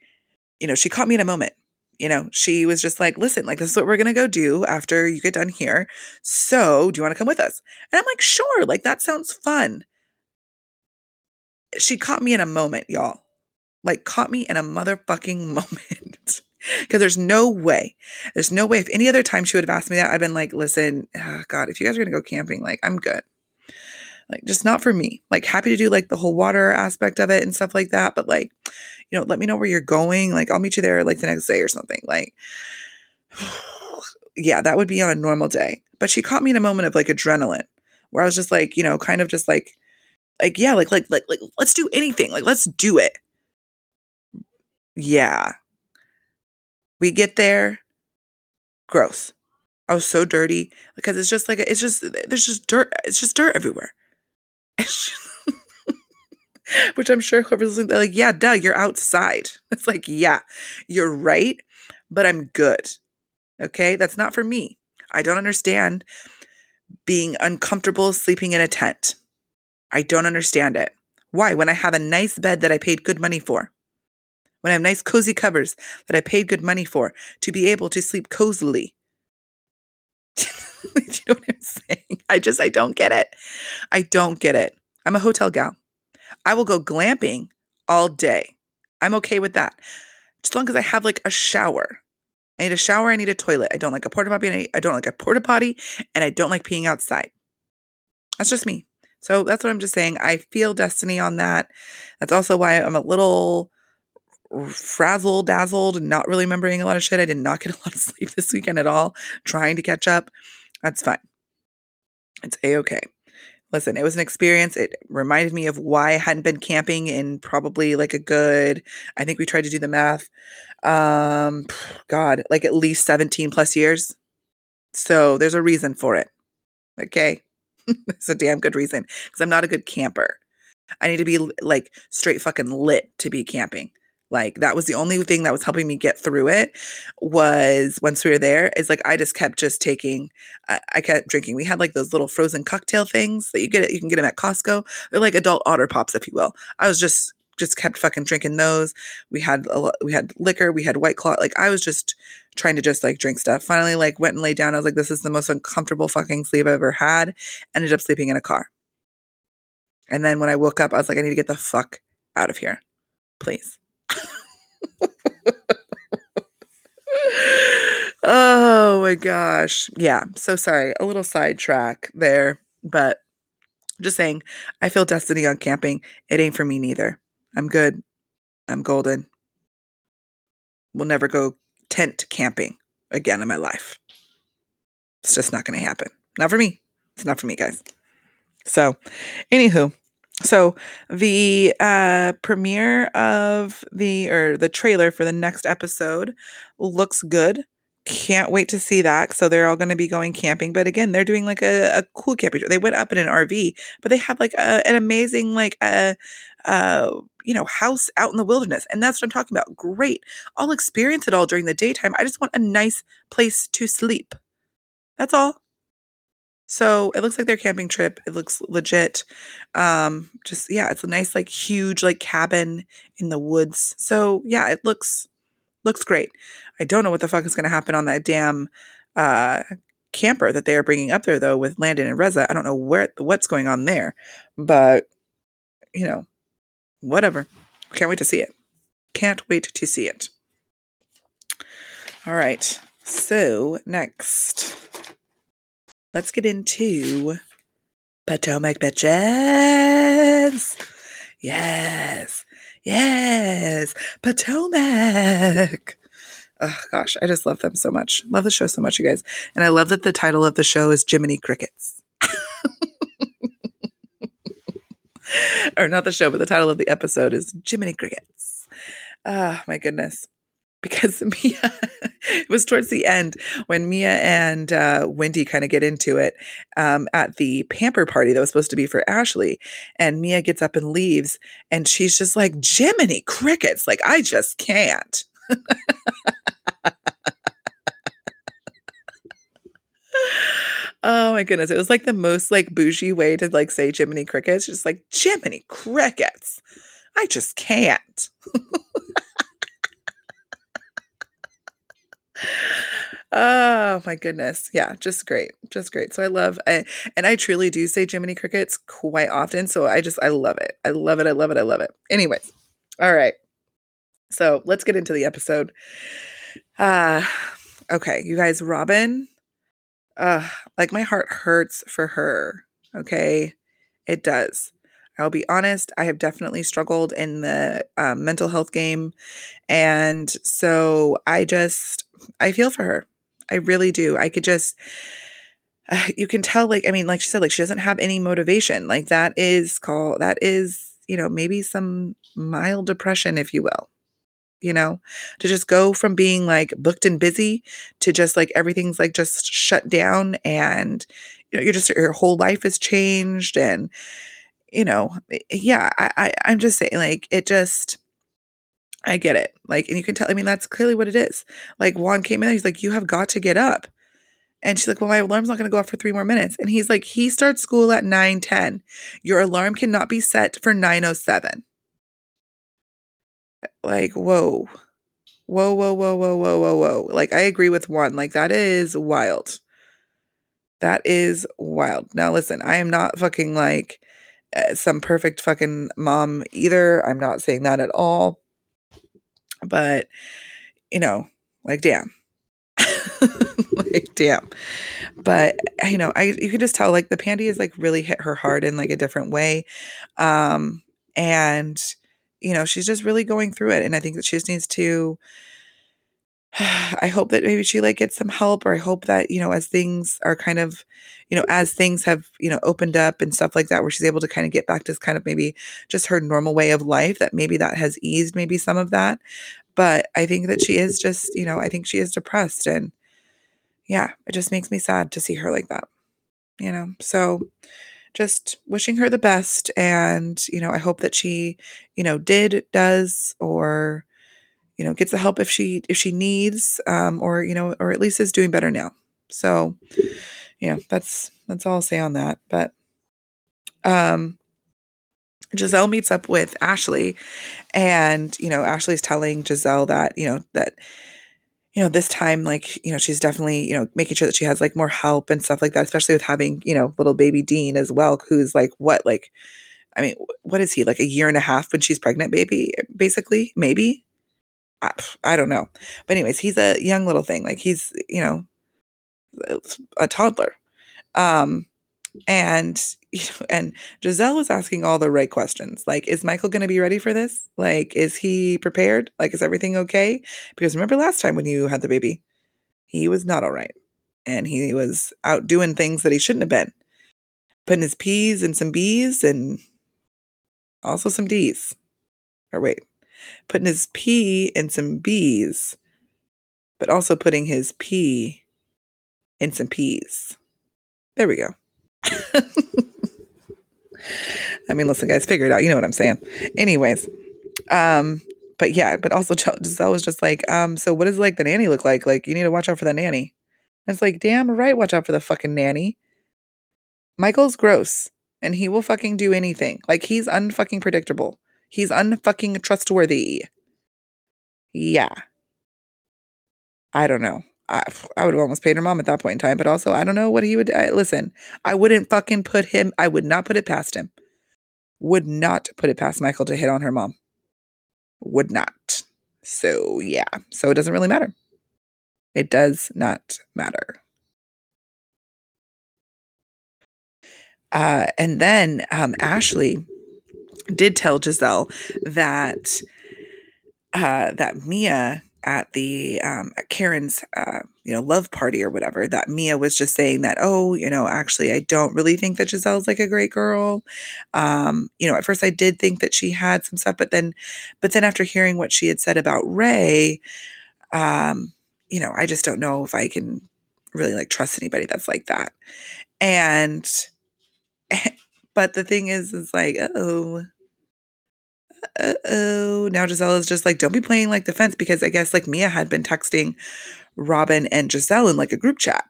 you know, she caught me in a moment. You know, she was just like, listen, like, this is what we're going to go do after you get done here. So, do you want to come with us? And I'm like, sure. Like, that sounds fun. She caught me in a moment, y'all like caught me in a motherfucking moment. Because there's no way, there's no way. If any other time she would have asked me that, I've been like, listen, oh God, if you guys are gonna go camping, like I'm good. Like just not for me. Like happy to do like the whole water aspect of it and stuff like that. But like, you know, let me know where you're going. Like I'll meet you there like the next day or something. Like, yeah, that would be on a normal day. But she caught me in a moment of like adrenaline where I was just like, you know, kind of just like, like, yeah, like, like, like, like, let's do anything. Like, let's do it. Yeah. We get there, gross. I was so dirty because it's just like it's just there's just dirt. It's just dirt everywhere. Which I'm sure whoever's listening, like, yeah, duh, you're outside. It's like, yeah, you're right, but I'm good. Okay, that's not for me. I don't understand being uncomfortable sleeping in a tent. I don't understand it. Why? When I have a nice bed that I paid good money for when I have nice cozy covers that I paid good money for to be able to sleep cozily. You know what I'm saying? I just, I don't get it. I don't get it. I'm a hotel gal. I will go glamping all day. I'm okay with that. As long as I have like a shower. I need a shower. I need a toilet. I don't like a porta potty. I don't like a porta potty, and I don't like peeing outside. That's just me. So that's what I'm just saying. I feel destiney on that. That's also why I'm a little frazzled, dazzled, not really remembering a lot of shit. I did not get a lot of sleep this weekend at all, trying to catch up. That's fine. It's a okay. Listen, it was an experience. It reminded me of why I hadn't been camping in probably like a good, I think we tried to do the math. Um, God, like at least 17 plus years. So there's a reason for it. Okay. it's a damn good reason because I'm not a good camper. I need to be like straight fucking lit to be camping. Like that was the only thing that was helping me get through it was once we were there is like I just kept just taking I, I kept drinking. We had like those little frozen cocktail things that you get you can get them at Costco. They're like adult otter pops if you will. I was just just kept fucking drinking those. We had a we had liquor, we had white claw. Like I was just trying to just like drink stuff. Finally, like went and laid down. I was like, this is the most uncomfortable fucking sleep I've ever had. Ended up sleeping in a car. And then when I woke up, I was like, I need to get the fuck out of here. Please. oh my gosh. Yeah. So sorry. A little sidetrack there, but just saying, I feel destiney on camping. It ain't for me neither. I'm good. I'm golden. We'll never go tent camping again in my life. It's just not going to happen. Not for me. It's not for me, guys. So, anywho, so the uh, premiere of the or the trailer for the next episode looks good. Can't wait to see that. So they're all going to be going camping, but again, they're doing like a, a cool camping. They went up in an RV, but they have like a, an amazing like a uh, uh, you know, house out in the wilderness. And that's what I'm talking about. Great. I'll experience it all during the daytime. I just want a nice place to sleep. That's all. So it looks like their camping trip. It looks legit. Um, just yeah, it's a nice, like huge, like cabin in the woods. So yeah, it looks looks great. I don't know what the fuck is gonna happen on that damn uh camper that they are bringing up there though with Landon and Reza. I don't know where what's going on there, but you know, whatever. Can't wait to see it. Can't wait to see it. All right. So next, let's get into Potomac bitches. Yes. Yes. Potomac. Oh gosh, I just love them so much. Love the show so much, you guys. And I love that the title of the show is Jiminy Crickets. or not the show, but the title of the episode is Jiminy Crickets. Oh my goodness. Because Mia, it was towards the end when Mia and uh, Wendy kind of get into it um, at the pamper party that was supposed to be for Ashley. And Mia gets up and leaves, and she's just like, Jiminy Crickets. Like, I just can't. Oh my goodness. It was like the most like bougie way to like say Jiminy Crickets. Just like Jiminy Crickets. I just can't. oh my goodness. Yeah, just great. Just great. So I love I, and I truly do say Jiminy Crickets quite often. So I just I love it. I love it. I love it. I love it. Anyways. All right. So let's get into the episode. Uh okay, you guys, Robyn uh, like my heart hurts for her. Okay. It does. I'll be honest, I have definitely struggled in the um, mental health game. And so I just, I feel for her. I really do. I could just, uh, you can tell, like, I mean, like she said, like she doesn't have any motivation. Like that is called, that is, you know, maybe some mild depression, if you will you know, to just go from being like booked and busy to just like everything's like just shut down and you know, you're just your whole life has changed and you know, eh, yeah, I, I I'm just saying like it just I get it. Like, and you can tell, I mean, that's clearly what it is. Like Juan came in, he's like, You have got to get up. And she's like, Well, my alarm's not gonna go off for three more minutes. And he's like, he starts school at 9 10. Your alarm cannot be set for 907 like whoa. Whoa whoa whoa whoa whoa whoa whoa. Like i agree with one like that is wild. That is wild. Now listen i am not fucking like uh, some perfect fucking mom either. I'm not saying that at all. But you know like damn. Like damn. But you know i you can just tell like the pandy is like really hit her hard in like a different way. Um and you know, she's just really going through it. And I think that she just needs to, I hope that maybe she like gets some help, or I hope that, you know, as things are kind of, you know, as things have, you know, opened up and stuff like that, where she's able to kind of get back to kind of maybe just her normal way of life, that maybe that has eased maybe some of that. But I think that she is just, you know, I think she is depressed. And yeah, it just makes me sad to see her like that, you know? So, just wishing her the best and you know i hope that she you know did does or you know gets the help if she if she needs um or you know or at least is doing better now. So know that's that's all i'll say on that but um Gizelle meets up with Ashley and you know Ashley's telling Gizelle that you know that you know, this time, like, you know, she's definitely, you know, making sure that she has like more help and stuff like that, especially with having, you know, little baby Dean as well, who's like, what, like, I mean, what is he, like a year and a half when she's pregnant, baby, basically? Maybe. I, I don't know. But, anyways, he's a young little thing. Like, he's, you know, a toddler. Um, and you know, and Gizelle was asking all the right questions. Like, is Michael going to be ready for this? Like, is he prepared? Like, is everything okay? Because remember last time when you had the baby, he was not all right, and he was out doing things that he shouldn't have been, putting his P's and some B's and also some D's. Or wait, putting his P in some B's, but also putting his P in some P's. There we go. I mean, listen, guys, figure it out. You know what I'm saying. Anyways, Um, but yeah, but also Gizelle was just like, um, so what does like the nanny look like? Like, you need to watch out for the nanny. And it's like, damn right, watch out for the fucking nanny. Michael's gross and he will fucking do anything. Like he's unfucking predictable. He's unfucking trustworthy. Yeah. I don't know. I, I would have almost paid her mom at that point in time, but also I don't know what he would I, listen. I wouldn't fucking put him. I would not put it past him. Would not put it past Michael to hit on her mom. Would not. So yeah. So it doesn't really matter. It does not matter. Uh, and then um, Ashley did tell Gizelle that uh, that Mia at the um, at Karen's uh, you know love party or whatever that Mia was just saying that oh you know actually I don't really think that Gizelle's like a great girl. Um, you know at first I did think that she had some stuff, but then but then after hearing what she had said about Ray, um, you know I just don't know if I can really like trust anybody that's like that. And but the thing is, is like, oh, oh. Now Gizelle is just like, don't be playing like the fence because I guess like Mia had been texting Robyn and Gizelle in like a group chat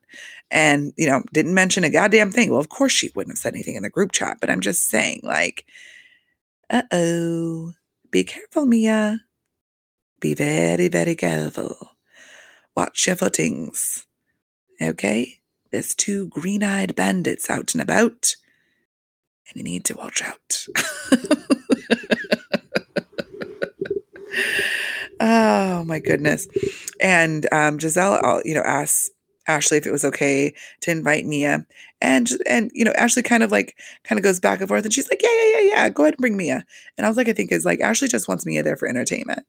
and, you know, didn't mention a goddamn thing. Well, of course she wouldn't have said anything in the group chat, but I'm just saying, like, uh oh, be careful, Mia. Be very, very careful. Watch your footings. Okay? There's two green eyed bandits out and about and you need to watch out. oh my goodness. And um, Gizelle, uh, you know, asks Ashley if it was okay to invite Mia. And and you know, Ashley kind of like kind of goes back and forth and she's like, Yeah, yeah, yeah, yeah, go ahead and bring Mia. And I was like, I think is like Ashley just wants Mia there for entertainment.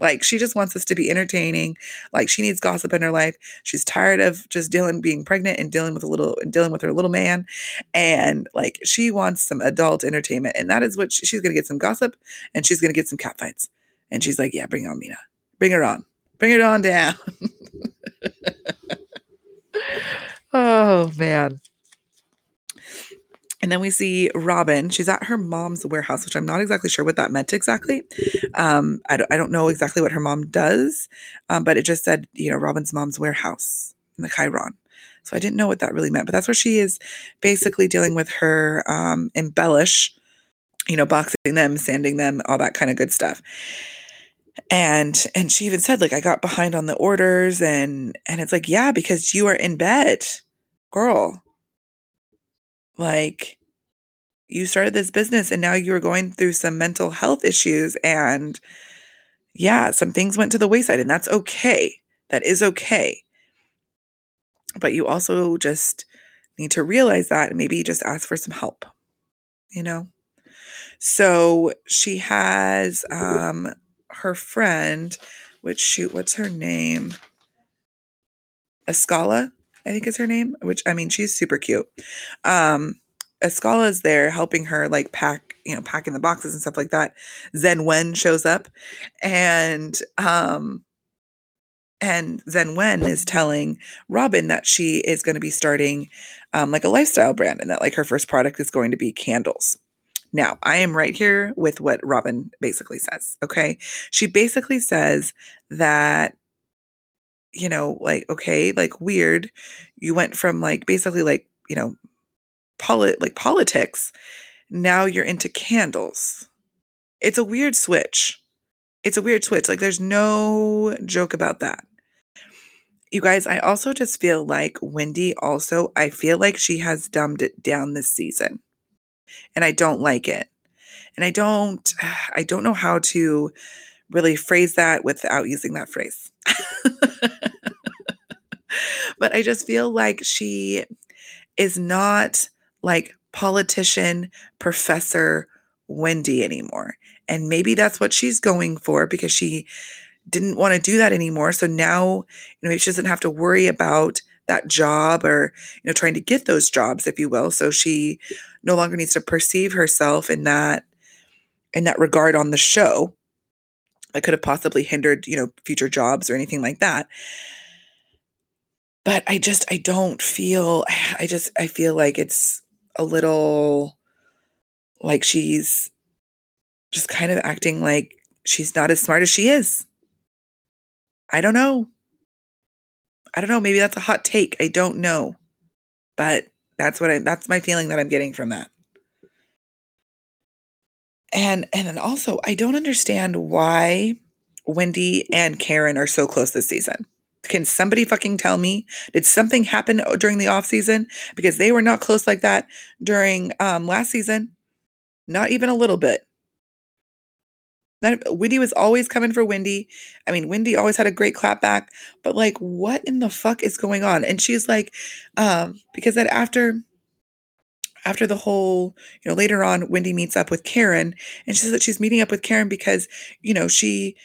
Like she just wants us to be entertaining. Like she needs gossip in her life. She's tired of just dealing being pregnant and dealing with a little dealing with her little man. And like she wants some adult entertainment. And that is what she, she's gonna get some gossip and she's gonna get some cat fights. And she's like, Yeah, bring on Mina. Bring her on. Bring it on down. oh man. And then we see Robyn. She's at her mom's warehouse, which I'm not exactly sure what that meant exactly. Um, I, don't, I don't know exactly what her mom does, um, but it just said, you know, Robyn's mom's warehouse in the Chiron. So I didn't know what that really meant, but that's where she is basically dealing with her um, embellish, you know, boxing them, sanding them, all that kind of good stuff. And and she even said like I got behind on the orders and and it's like yeah because you are in bed, girl like, you started this business and now you're going through some mental health issues and yeah, some things went to the wayside and that's okay. That is okay. But you also just need to realize that and maybe just ask for some help, you know? So she has um her friend, which shoot, what's her name? Escala. I think is her name, which I mean, she's super cute. Um, Escala is there helping her like pack, you know, packing the boxes and stuff like that. Zen Wen shows up and um and Zen Wen is telling Robyn that she is going to be starting um, like a lifestyle brand and that like her first product is going to be candles. Now, I am right here with what Robyn basically says. Okay. She basically says that you know, like, okay, like weird. You went from like basically like, you know, polit like politics. Now you're into candles. It's a weird switch. It's a weird switch. Like there's no joke about that. You guys, I also just feel like Wendy also, I feel like she has dumbed it down this season. And I don't like it. And I don't I don't know how to really phrase that without using that phrase. but I just feel like she is not like politician, professor Wendy anymore. And maybe that's what she's going for because she didn't want to do that anymore. So now, you know, she doesn't have to worry about that job or, you know, trying to get those jobs, if you will. So she no longer needs to perceive herself in that in that regard on the show that could have possibly hindered, you know, future jobs or anything like that but I just I don't feel I just I feel like it's a little like she's just kind of acting like she's not as smart as she is. I don't know. I don't know. Maybe that's a hot take. I don't know. But that's what I that's my feeling that I'm getting from that. And and then also I don't understand why Wendy and Karen are so close this season. Can somebody fucking tell me? Did something happen during the off season? Because they were not close like that during um, last season. Not even a little bit. That Wendy was always coming for Wendy. I mean, Wendy always had a great clap back, but like, what in the fuck is going on? And she's like, um, because that after after the whole, you know, later on, Wendy meets up with Karen, and she says that she's meeting up with Karen because, you know, she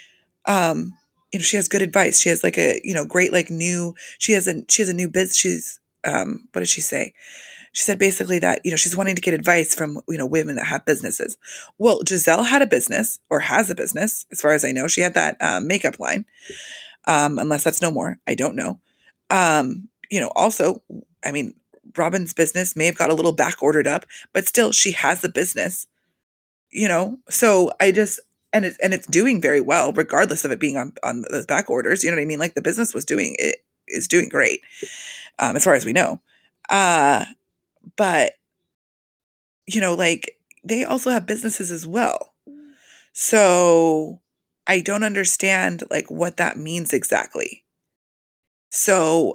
um you know she has good advice she has like a you know great like new she has a she has a new biz she's um what did she say she said basically that you know she's wanting to get advice from you know women that have businesses. Well gizelle had a business or has a business as far as i know. She had that um, makeup line um unless that's no more. I don't know. Um you know also i mean robyn's business may have got a little back ordered up but still she has the business you know? So i just and it's and it's doing very well regardless of it being on on those back orders you know what i mean? Like the business was doing it is doing great um as far as we know. Uh but you know like they also have businesses as well so i don't understand like what that means exactly so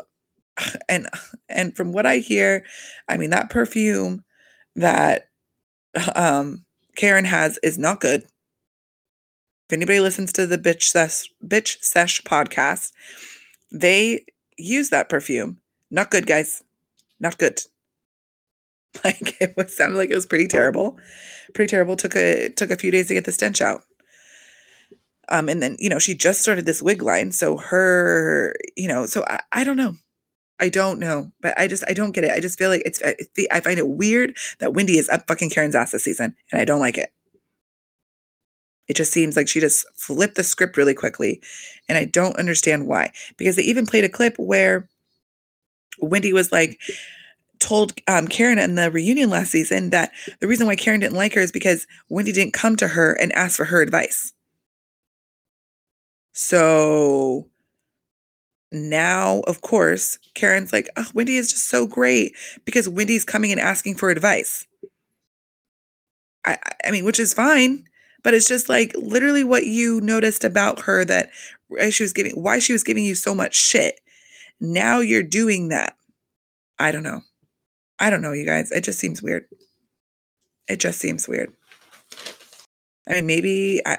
and and from what i hear i mean that perfume that um karen has is not good if anybody listens to the Bitch Sesh, Bitch Sesh podcast, they use that perfume. Not good, guys. Not good. Like it was sounded like it was pretty terrible. Pretty terrible. Took a took a few days to get the stench out. Um, and then you know she just started this wig line, so her, you know, so I, I don't know. I don't know, but I just I don't get it. I just feel like it's I find it weird that Wendy is up fucking Karen's ass this season, and I don't like it. It just seems like she just flipped the script really quickly. And I don't understand why. Because they even played a clip where Wendy was like, told um, Karen in the reunion last season that the reason why Karen didn't like her is because Wendy didn't come to her and ask for her advice. So now, of course, Karen's like, oh, Wendy is just so great because Wendy's coming and asking for advice. I, I mean, which is fine but it's just like literally what you noticed about her that she was giving why she was giving you so much shit now you're doing that i don't know i don't know you guys it just seems weird it just seems weird i mean maybe i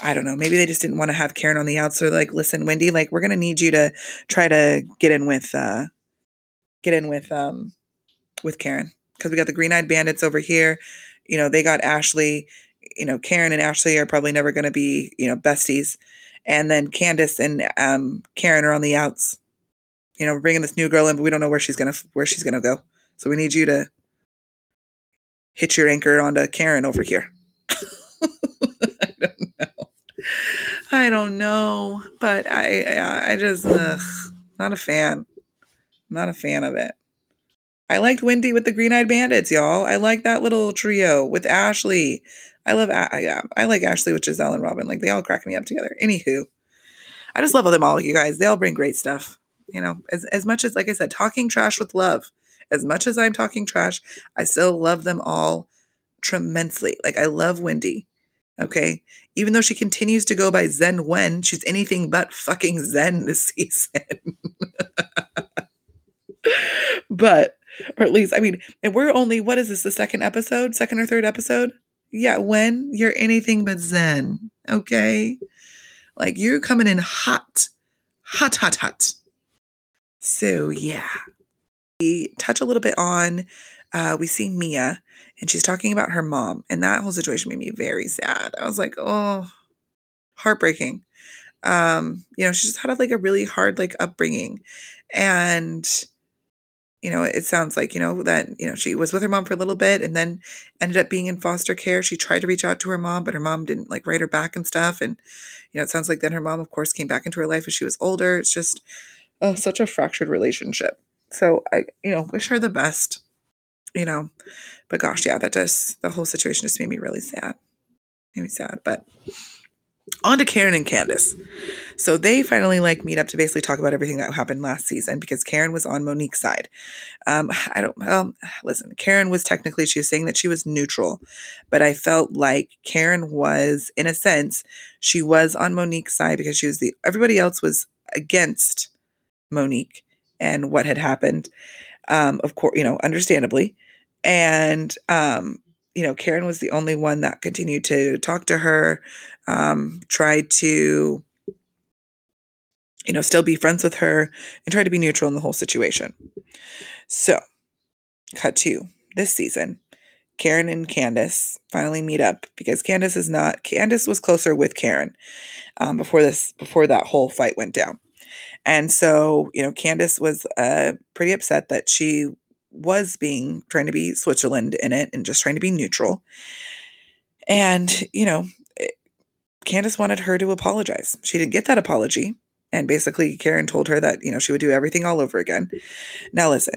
I don't know. Maybe they just didn't want to have Karen on the outs. So like, listen, Wendy, like we're gonna need you to try to get in with uh get in with um with Karen. Because we got the green eyed bandits over here you know, they got Ashley, you know, Karen and Ashley are probably never to be, you know, besties. And then Candace and um, Karen are on the outs. You know, we're bringing this new girl in, but we don't know where she's gonna where she's gonna go. So we need you to hit your anchor onto Karen over here. I don't know. I don't know, but I I, I just ugh, not a fan. Not a fan of it. I liked Wendy with the Green Eyed Bandits, y'all. I like that little trio with Ashley. I love, yeah, I like Ashley with Gizelle and Robyn. Like they all crack me up together. Anywho, I just love them all, you guys. They all bring great stuff. You know, as as much as like I said, talking trash with love. As much as I'm talking trash, I still love them all tremendously. Like I love Wendy. Okay. Even though she continues to go by Zen Wen, she's anything but fucking Zen this season. but or at least I mean, and we're only what is this the second episode, second or third episode? Yeah, when you're anything but zen, okay? Like you're coming in hot, hot, hot, hot. So yeah, we touch a little bit on. Uh, we see Mia, and she's talking about her mom, and that whole situation made me very sad. I was like, oh, heartbreaking. Um, you know, she just had like a really hard like upbringing, and you know, it sounds like, you know, that, you know, she was with her mom for a little bit and then ended up being in foster care. She tried to reach out to her mom, but her mom didn't like write her back and stuff. And, you know, it sounds like then her mom, of course, came back into her life as she was older. It's just oh, such a fractured relationship. So I, you know, wish her the best, you know, but gosh, yeah, that just, the whole situation just made me really sad. made me sad. But on to Karen and Candace. So they finally like meet up to basically talk about everything that happened last season because Karen was on Monique's side. Um, I don't well, listen, Karen was technically she was saying that she was neutral, but I felt like Karen was, in a sense, she was on Monique's side because she was the everybody else was against Monique and what had happened. Um, of course, you know, understandably. And um, you know, Karen was the only one that continued to talk to her, um, tried to, you know, still be friends with her and try to be neutral in the whole situation. So, cut to this season. Karen and Candace finally meet up because Candace is not Candace was closer with Karen um, before this before that whole fight went down. And so, you know, Candace was uh, pretty upset that she was being trying to be Switzerland in it and just trying to be neutral. And, you know, Candace wanted her to apologize. She didn't get that apology. And basically, Karen told her that, you know, she would do everything all over again. Now, listen,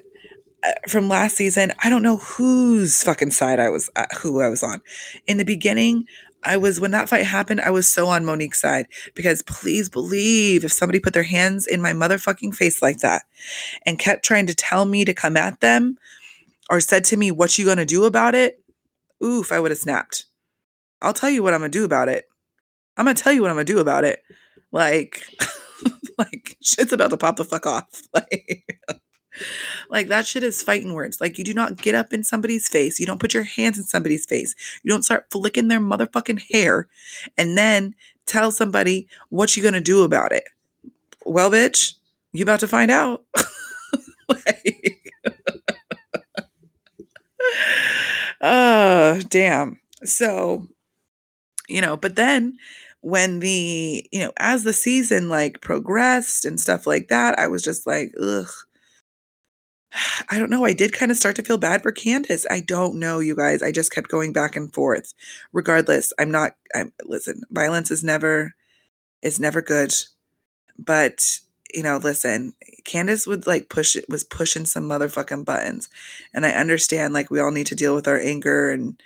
uh, from last season, I don't know whose fucking side I was, uh, who I was on. In the beginning, I was when that fight happened, I was so on Monique's side because please believe if somebody put their hands in my motherfucking face like that and kept trying to tell me to come at them or said to me, What you gonna do about it? Oof, I would have snapped. I'll tell you what I'm gonna do about it. I'm gonna tell you what I'm gonna do about it. Like, like shit's about to pop the fuck off. Like like that shit is fighting words. Like you do not get up in somebody's face. You don't put your hands in somebody's face. You don't start flicking their motherfucking hair and then tell somebody what you're gonna do about it. Well, bitch, you about to find out. like, oh, damn. So, you know, but then when the, you know, as the season like progressed and stuff like that, I was just like, ugh, I don't know. I did kind of start to feel bad for Candace. I don't know, you guys. I just kept going back and forth. Regardless, I'm not I'm listen, violence is never is never good. But, you know, listen, Candace would like push it was pushing some motherfucking buttons. And I understand like we all need to deal with our anger and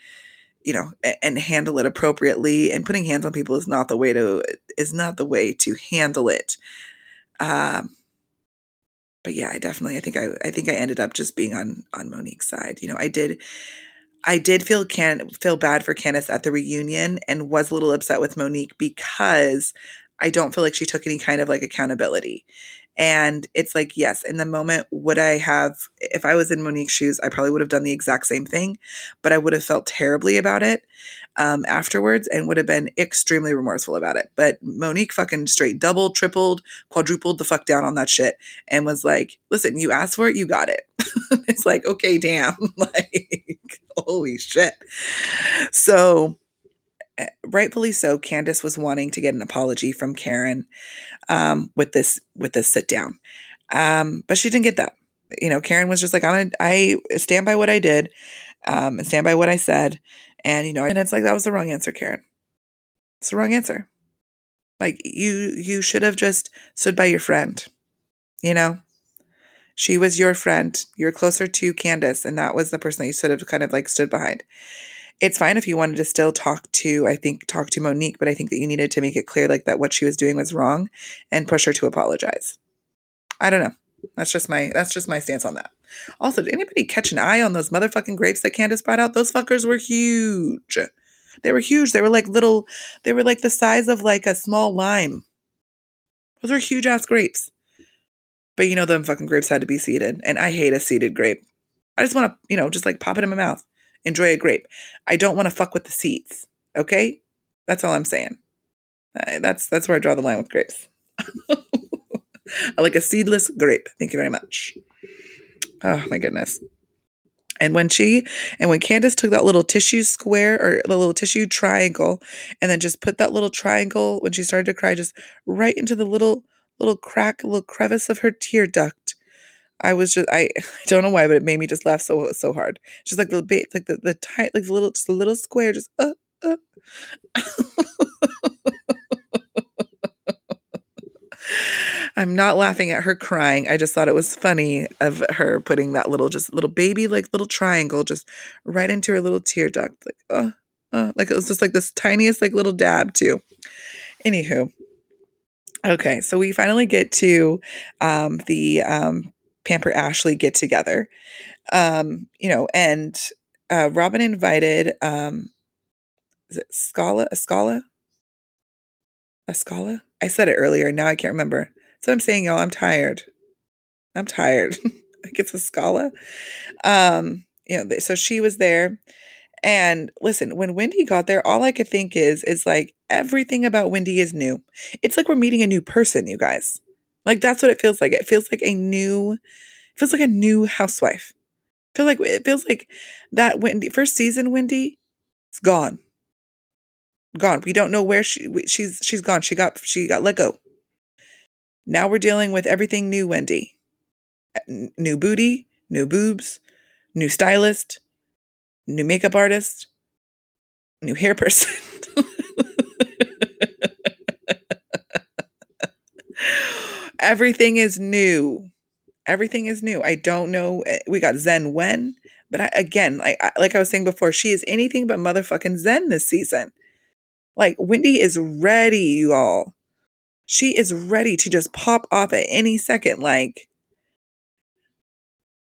you know and, and handle it appropriately and putting hands on people is not the way to is not the way to handle it. Um but yeah, I definitely I think I I think I ended up just being on on Monique's side. You know, I did I did feel can feel bad for Candace at the reunion and was a little upset with Monique because I don't feel like she took any kind of like accountability. And it's like, yes, in the moment, would I have, if I was in Monique's shoes, I probably would have done the exact same thing, but I would have felt terribly about it um, afterwards and would have been extremely remorseful about it. But Monique fucking straight doubled, tripled, quadrupled the fuck down on that shit and was like, listen, you asked for it, you got it. it's like, okay, damn. like, holy shit. So, eh, rightfully so candace was wanting to get an apology from karen um, with this with this sit down um, but she didn't get that you know karen was just like i'm gonna stand by what i did um, and stand by what i said and you know, and it's like that was the wrong answer, Karen. It's the wrong answer. Like you you should have just stood by your friend. You know? She was your friend. You're closer to Candace, and that was the person that you should have kind of like stood behind. It's fine if you wanted to still talk to, I think, talk to Monique, but I think that you needed to make it clear like that what she was doing was wrong and push her to apologize. I don't know. That's just my that's just my stance on that. Also, did anybody catch an eye on those motherfucking grapes that Candace brought out? Those fuckers were huge. They were huge. They were like little, they were like the size of like a small lime. Those were huge ass grapes. But you know, them fucking grapes had to be seeded. And I hate a seeded grape. I just want to, you know, just like pop it in my mouth, enjoy a grape. I don't want to fuck with the seeds. Okay? That's all I'm saying. that's that's where I draw the line with grapes. I like a seedless grape. Thank you very much. Oh my goodness. And when she and when Candace took that little tissue square or the little tissue triangle and then just put that little triangle when she started to cry just right into the little little crack, little crevice of her tear duct. I was just I, I don't know why, but it made me just laugh so so hard. Just like the like the the tight like the little just a little square just uh uh. I'm not laughing at her crying. I just thought it was funny of her putting that little, just little baby, like little triangle, just right into her little tear duct. Like, oh, like it was just like this tiniest like little dab too. Anywho, okay, so we finally get to um, the um, Pamper Ashley get together, um, you know, and uh, Robyn invited um, is it Scala, Escala, Escala? I said it earlier. Now I can't remember. So I'm saying, y'all, I'm tired. I'm tired. Think it's a Scala. Um, you know, so she was there. And listen, when Wendy got there, all I could think is, is like everything about Wendy is new. It's like we're meeting a new person, you guys. Like that's what it feels like. It feels like a new, it feels like a new housewife. I feel like it feels like that Wendy first season Wendy, it's gone. Gone. We don't know where she she's she's gone. She got she got let go. Now we're dealing with everything new Wendy. N- new booty, new boobs, new stylist, new makeup artist, new hair person. Everything is new. Everything is new. I don't know. Eh, we got Zen Wen, but I, again, like I, like I was saying before, she is anything but motherfucking Zen this season. Like Wendy is ready, you all. She is ready to just pop off at any second. Like,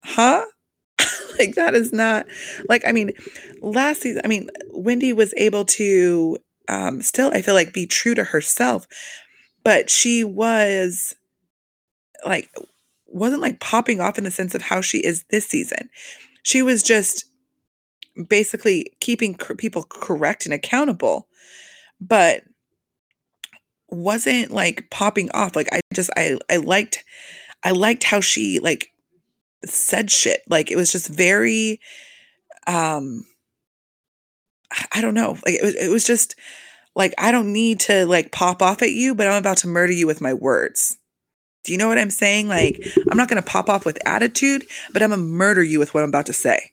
huh? like that is not like I mean, last season, I mean, Wendy was able to um still, I feel like, be true to herself, but she was like wasn't like popping off in the sense of how she is this season. She was just basically keeping people correct and accountable, but wasn't like popping off. Like I just I I liked I liked how she like said shit. Like it was just very um I don't know. Like it was it was just like I don't need to like pop off at you, but I'm about to murder you with my words. Do you know what I'm saying? Like I'm not going to pop off with attitude, but I'm going to murder you with what I'm about to say.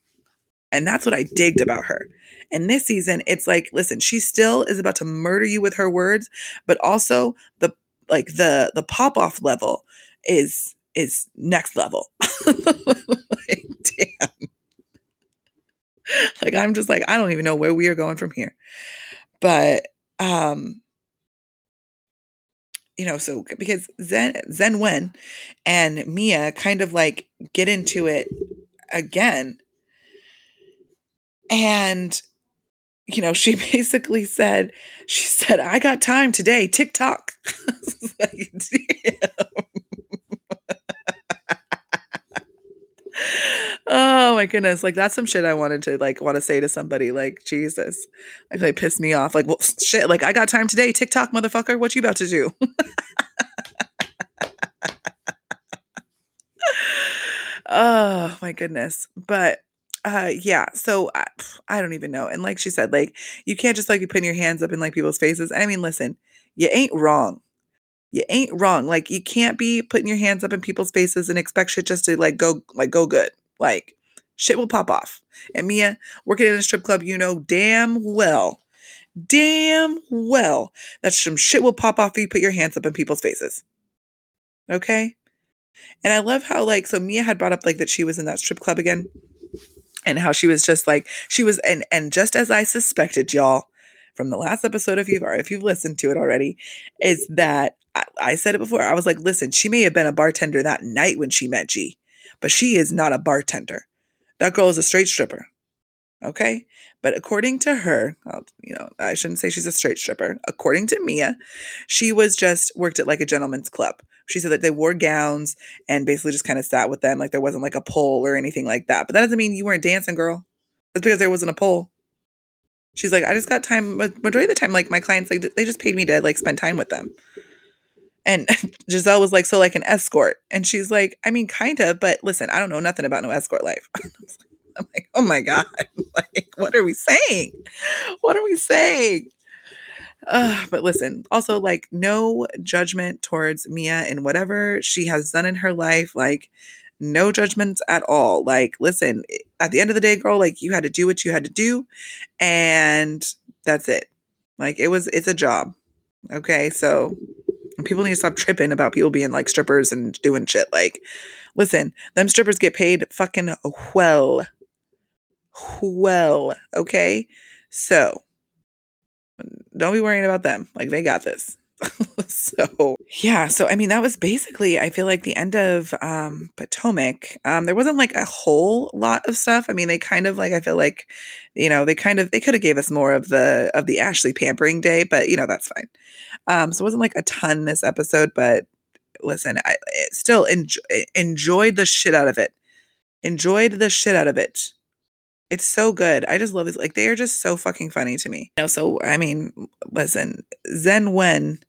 And that's what I digged about her. And this season, it's like, listen, she still is about to murder you with her words, but also the like the the pop off level is is next level. like, damn. Like I'm just like I don't even know where we are going from here. But um you know, so because Zen Zen Wen and Mia kind of like get into it again. And you know, she basically said, she said, I got time today, TikTok. like, oh my goodness. Like that's some shit I wanted to like want to say to somebody. Like, Jesus. Like they pissed me off. Like, well, shit, like I got time today, TikTok motherfucker. What you about to do? oh my goodness. But uh yeah, so I, I don't even know. And like she said, like you can't just like be putting your hands up in like people's faces. I mean, listen, you ain't wrong. You ain't wrong. Like you can't be putting your hands up in people's faces and expect shit just to like go like go good. Like shit will pop off. And Mia, working in a strip club, you know damn well, damn well that some shit will pop off if you put your hands up in people's faces. Okay? And I love how like so Mia had brought up like that she was in that strip club again and how she was just like she was and and just as I suspected y'all from the last episode if you've or if you've listened to it already is that I, I said it before I was like listen she may have been a bartender that night when she met G but she is not a bartender. That girl is a straight stripper okay? But according to her you know I shouldn't say she's a straight stripper. According to Mia she was just worked at like a gentleman's club. She said that they wore gowns and basically just kind of sat with them like there wasn't like a pole or anything like that. But that doesn't mean you weren't dancing girl. It's because there wasn't a pole. She's like i just got time. Majority of the time like my clients like they just paid me to like spend time with them. And gizelle was like so like an escort? And she's like i mean kind of but listen i don't know nothing about no escort life i'm like oh my god like what are we saying what are we saying uh, but listen, also like no judgment towards Mia and whatever she has done in her life. Like, no judgments at all. Like, listen, at the end of the day, girl, like you had to do what you had to do, and that's it. Like, it was, it's a job. Okay. So people need to stop tripping about people being like strippers and doing shit. Like, listen, them strippers get paid fucking well. Well. Okay. So Don't be worrying about them. Like they got this. so yeah, so I mean that was basically I feel like the end of um Potomac. Um there wasn't like a whole lot of stuff. I mean they kind of like I feel like you know, they kind of they could have gave us more of the of the Ashley pampering day, but you know that's fine. Um so it wasn't like a ton this episode, but listen, I still enjoy, enjoyed the shit out of it. Enjoyed the shit out of it. It's so good. I just love this. Like they are just so fucking funny to me. You know, so I mean, listen, Zen Wen.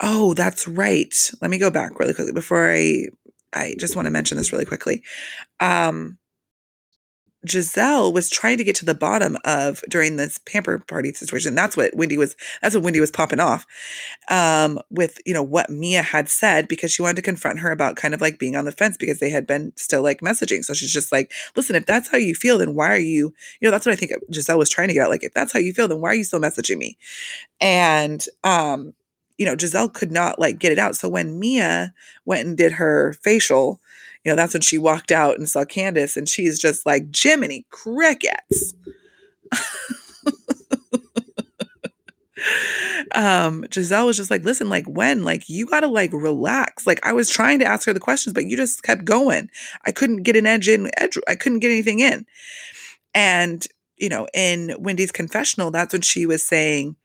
Oh, that's right. Let me go back really quickly before I I just want to mention this really quickly. Um Gizelle was trying to get to the bottom of during this pamper party situation. That's what Wendy was. That's what Wendy was popping off um, with. You know what Mia had said because she wanted to confront her about kind of like being on the fence because they had been still like messaging. So she's just like, "Listen, if that's how you feel, then why are you? You know, that's what I think Gizelle was trying to get at. Like, if that's how you feel, then why are you still messaging me?" And um, you know, Gizelle could not like get it out. So when Mia went and did her facial you know, that's when she walked out and saw Candiace, and she's just like, Jiminy crickets. um Gizelle was just like listen like when like you got to like relax like I was trying to ask her the questions but you just kept going I couldn't get an edge in edge I couldn't get anything in and you know in Wendy's confessional that's when she was saying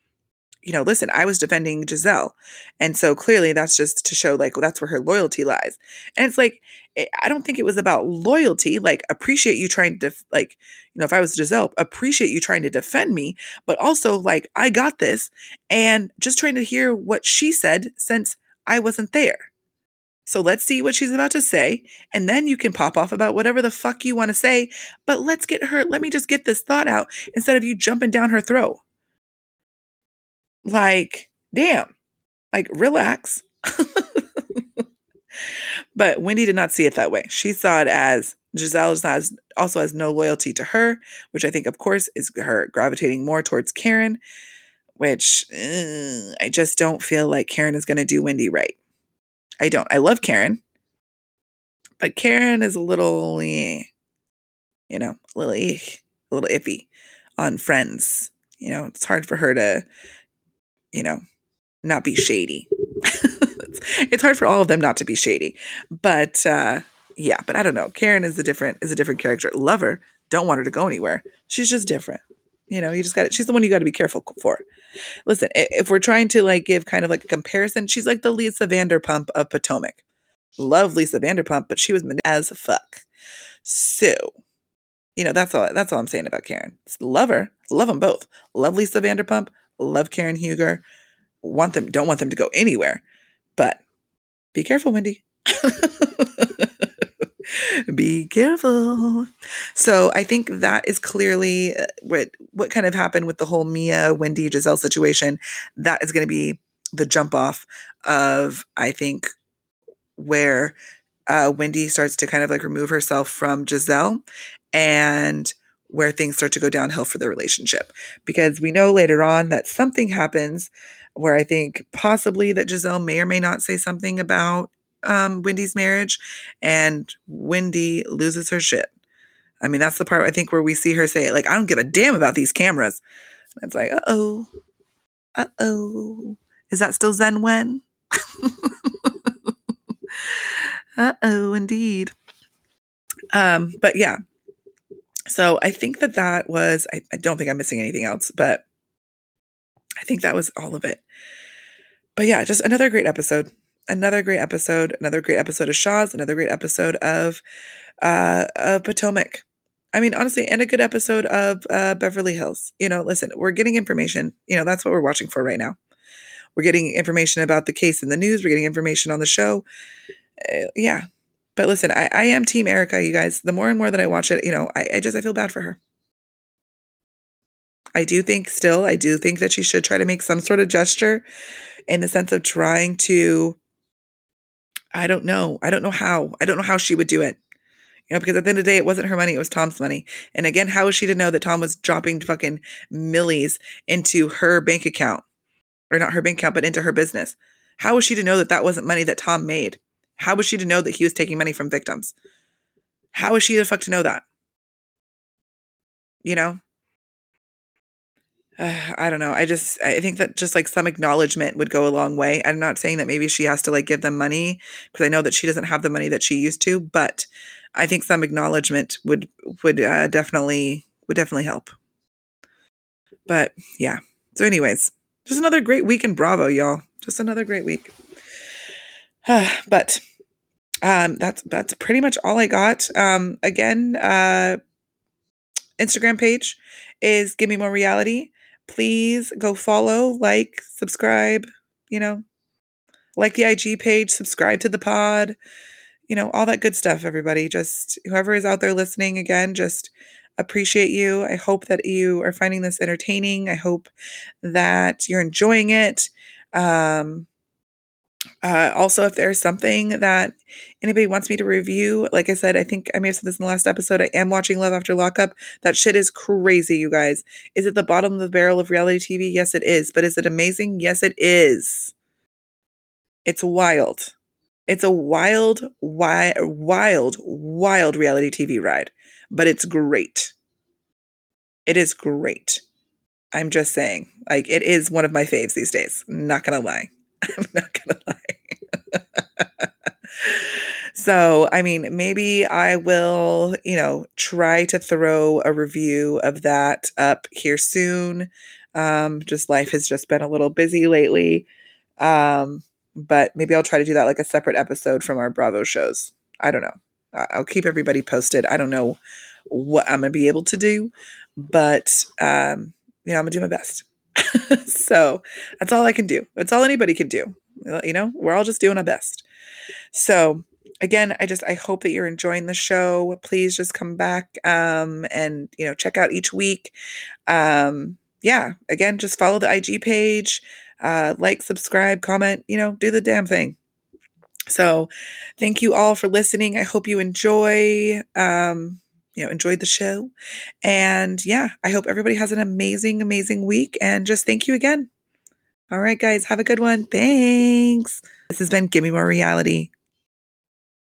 you know, listen, I was defending Gizelle. And so clearly that's just to show like well, that's where her loyalty lies. And it's like, Eh, I don't think it was about loyalty. Like, appreciate you trying to, def- like, you know, if I was Gizelle, appreciate you trying to defend me, but also like, I got this and just trying to hear what she said since I wasn't there. So let's see what she's about to say. And then you can pop off about whatever the fuck you want to say. But let's get her, let me just get this thought out instead of you jumping down her throat. Like, damn, like, relax. but Wendy did not see it that way. She saw it as Gizelle has, also has no loyalty to her, which I think, of course, is her gravitating more towards Karen, which uh, I just don't feel like Karen is going to do Wendy right. I don't. I love Karen, but Karen is a little, eh, you know, a little, eh, a little iffy on friends. You know, it's hard for her to you know, not be shady. It's, hard for all of them not to be shady. But uh yeah, but I don't know. Karen is a different is a different character. Lover, don't want her to go anywhere. She's just different. You know, you just got it. She's the one you got to be careful for. Listen, if we're trying to like give kind of like a comparison, she's like the Lisa Vanderpump of Potomac. Love Lisa Vanderpump, but she was as fuck. So, you know, that's all that's all I'm saying about Karen. Love her. Love them both. Love Lisa Vanderpump love Karen Huger. Want them, don't want them to go anywhere. But be careful, Wendy. be careful. So I think that is clearly uh, what what kind of happened with the whole Mia Wendy Gizelle situation. That is going to be the jump off of I think where uh, Wendy starts to kind of like remove herself from Gizelle and where things start to go downhill for the relationship. Because we know later on that something happens where I think possibly that Gizelle may or may not say something about um, Wendy's marriage, and Wendy loses her shit. I mean, that's the part I think where we see her say, like, I don't give a damn about these cameras. And it's like, uh oh, uh oh. Is that still Zen Wen? uh oh, indeed. Um, but yeah, so I think that that was, I, I don't think I'm missing anything else, but I think that was all of it. But yeah, just another great episode. Another great episode. Another great episode of Shahs. Another great episode of uh of Potomac. I mean, honestly, and a good episode of uh, Beverly Hills. You know, listen, we're getting information. You know, that's what we're watching for right now. We're getting information about the case in the news. We're getting information on the show. Uh, yeah, but listen, I, I am Team Erika, you guys. The more and more that I watch it, you know, I, I just I feel bad for her. I do think still, I do think that she should try to make some sort of gesture in the sense of trying to, I don't know. I don't know how. I don't know how she would do it. You know, because at the end of the day, it wasn't her money, it was Tom's money. And again, how was she to know that Tom was dropping fucking millies into her bank account? Or not her bank account, but into her business. How was she to know that that wasn't money that Tom made? How was she to know that he was taking money from victims? How was she the fuck to know that? You know? Uh, I don't know. I just I think that just like some acknowledgement would go a long way. I'm not saying that maybe she has to like give them money because I know that she doesn't have the money that she used to, but I think some acknowledgement would would uh, definitely would definitely help. But yeah. So anyways, just another great week in Bravo, y'all. Just another great week. but um that's that's pretty much all I got. Um again, uh Instagram page is Give Me More Reality please go follow, like, subscribe, you know, like the IG page, subscribe to the pod, you know, all that good stuff, everybody. Just whoever is out there listening, again, just appreciate you. I hope that you are finding this entertaining. I hope that you're enjoying it. Um, uh, also, if there's something that anybody wants me to review, like I said, I think I may have said this in the last episode. I am watching Love After Lockup. That shit is crazy, you guys. Is it the bottom of the barrel of reality TV? Yes, it is. But is it amazing? Yes, it is. It's wild. It's a wild, wild, wild, wild reality TV ride, but it's great. It is great. I'm just saying, like, it is one of my faves these days. Not gonna lie. I'm not gonna lie. so, I mean, maybe I will, you know, try to throw a review of that up here soon. Um, just life has just been a little busy lately. Um, but maybe I'll try to do that like a separate episode from our Bravo shows. I don't know. I'll keep everybody posted. I don't know what I'm gonna be able to do, but um, you know, I'm gonna do my best. so that's all I can do. That's all anybody can do. You know, we're all just doing our best. So again, I just I hope that you're enjoying the show. Please just come back um, and you know check out each week. Um, yeah, again, just follow the IG page, uh, like, subscribe, comment. You know, do the damn thing. So, thank you all for listening. I hope you enjoy. Um, you know, enjoyed the show. And yeah, I hope everybody has an amazing, amazing week. And just thank you again. All right, guys, have a good one. Thanks. This has been Give Me More Reality.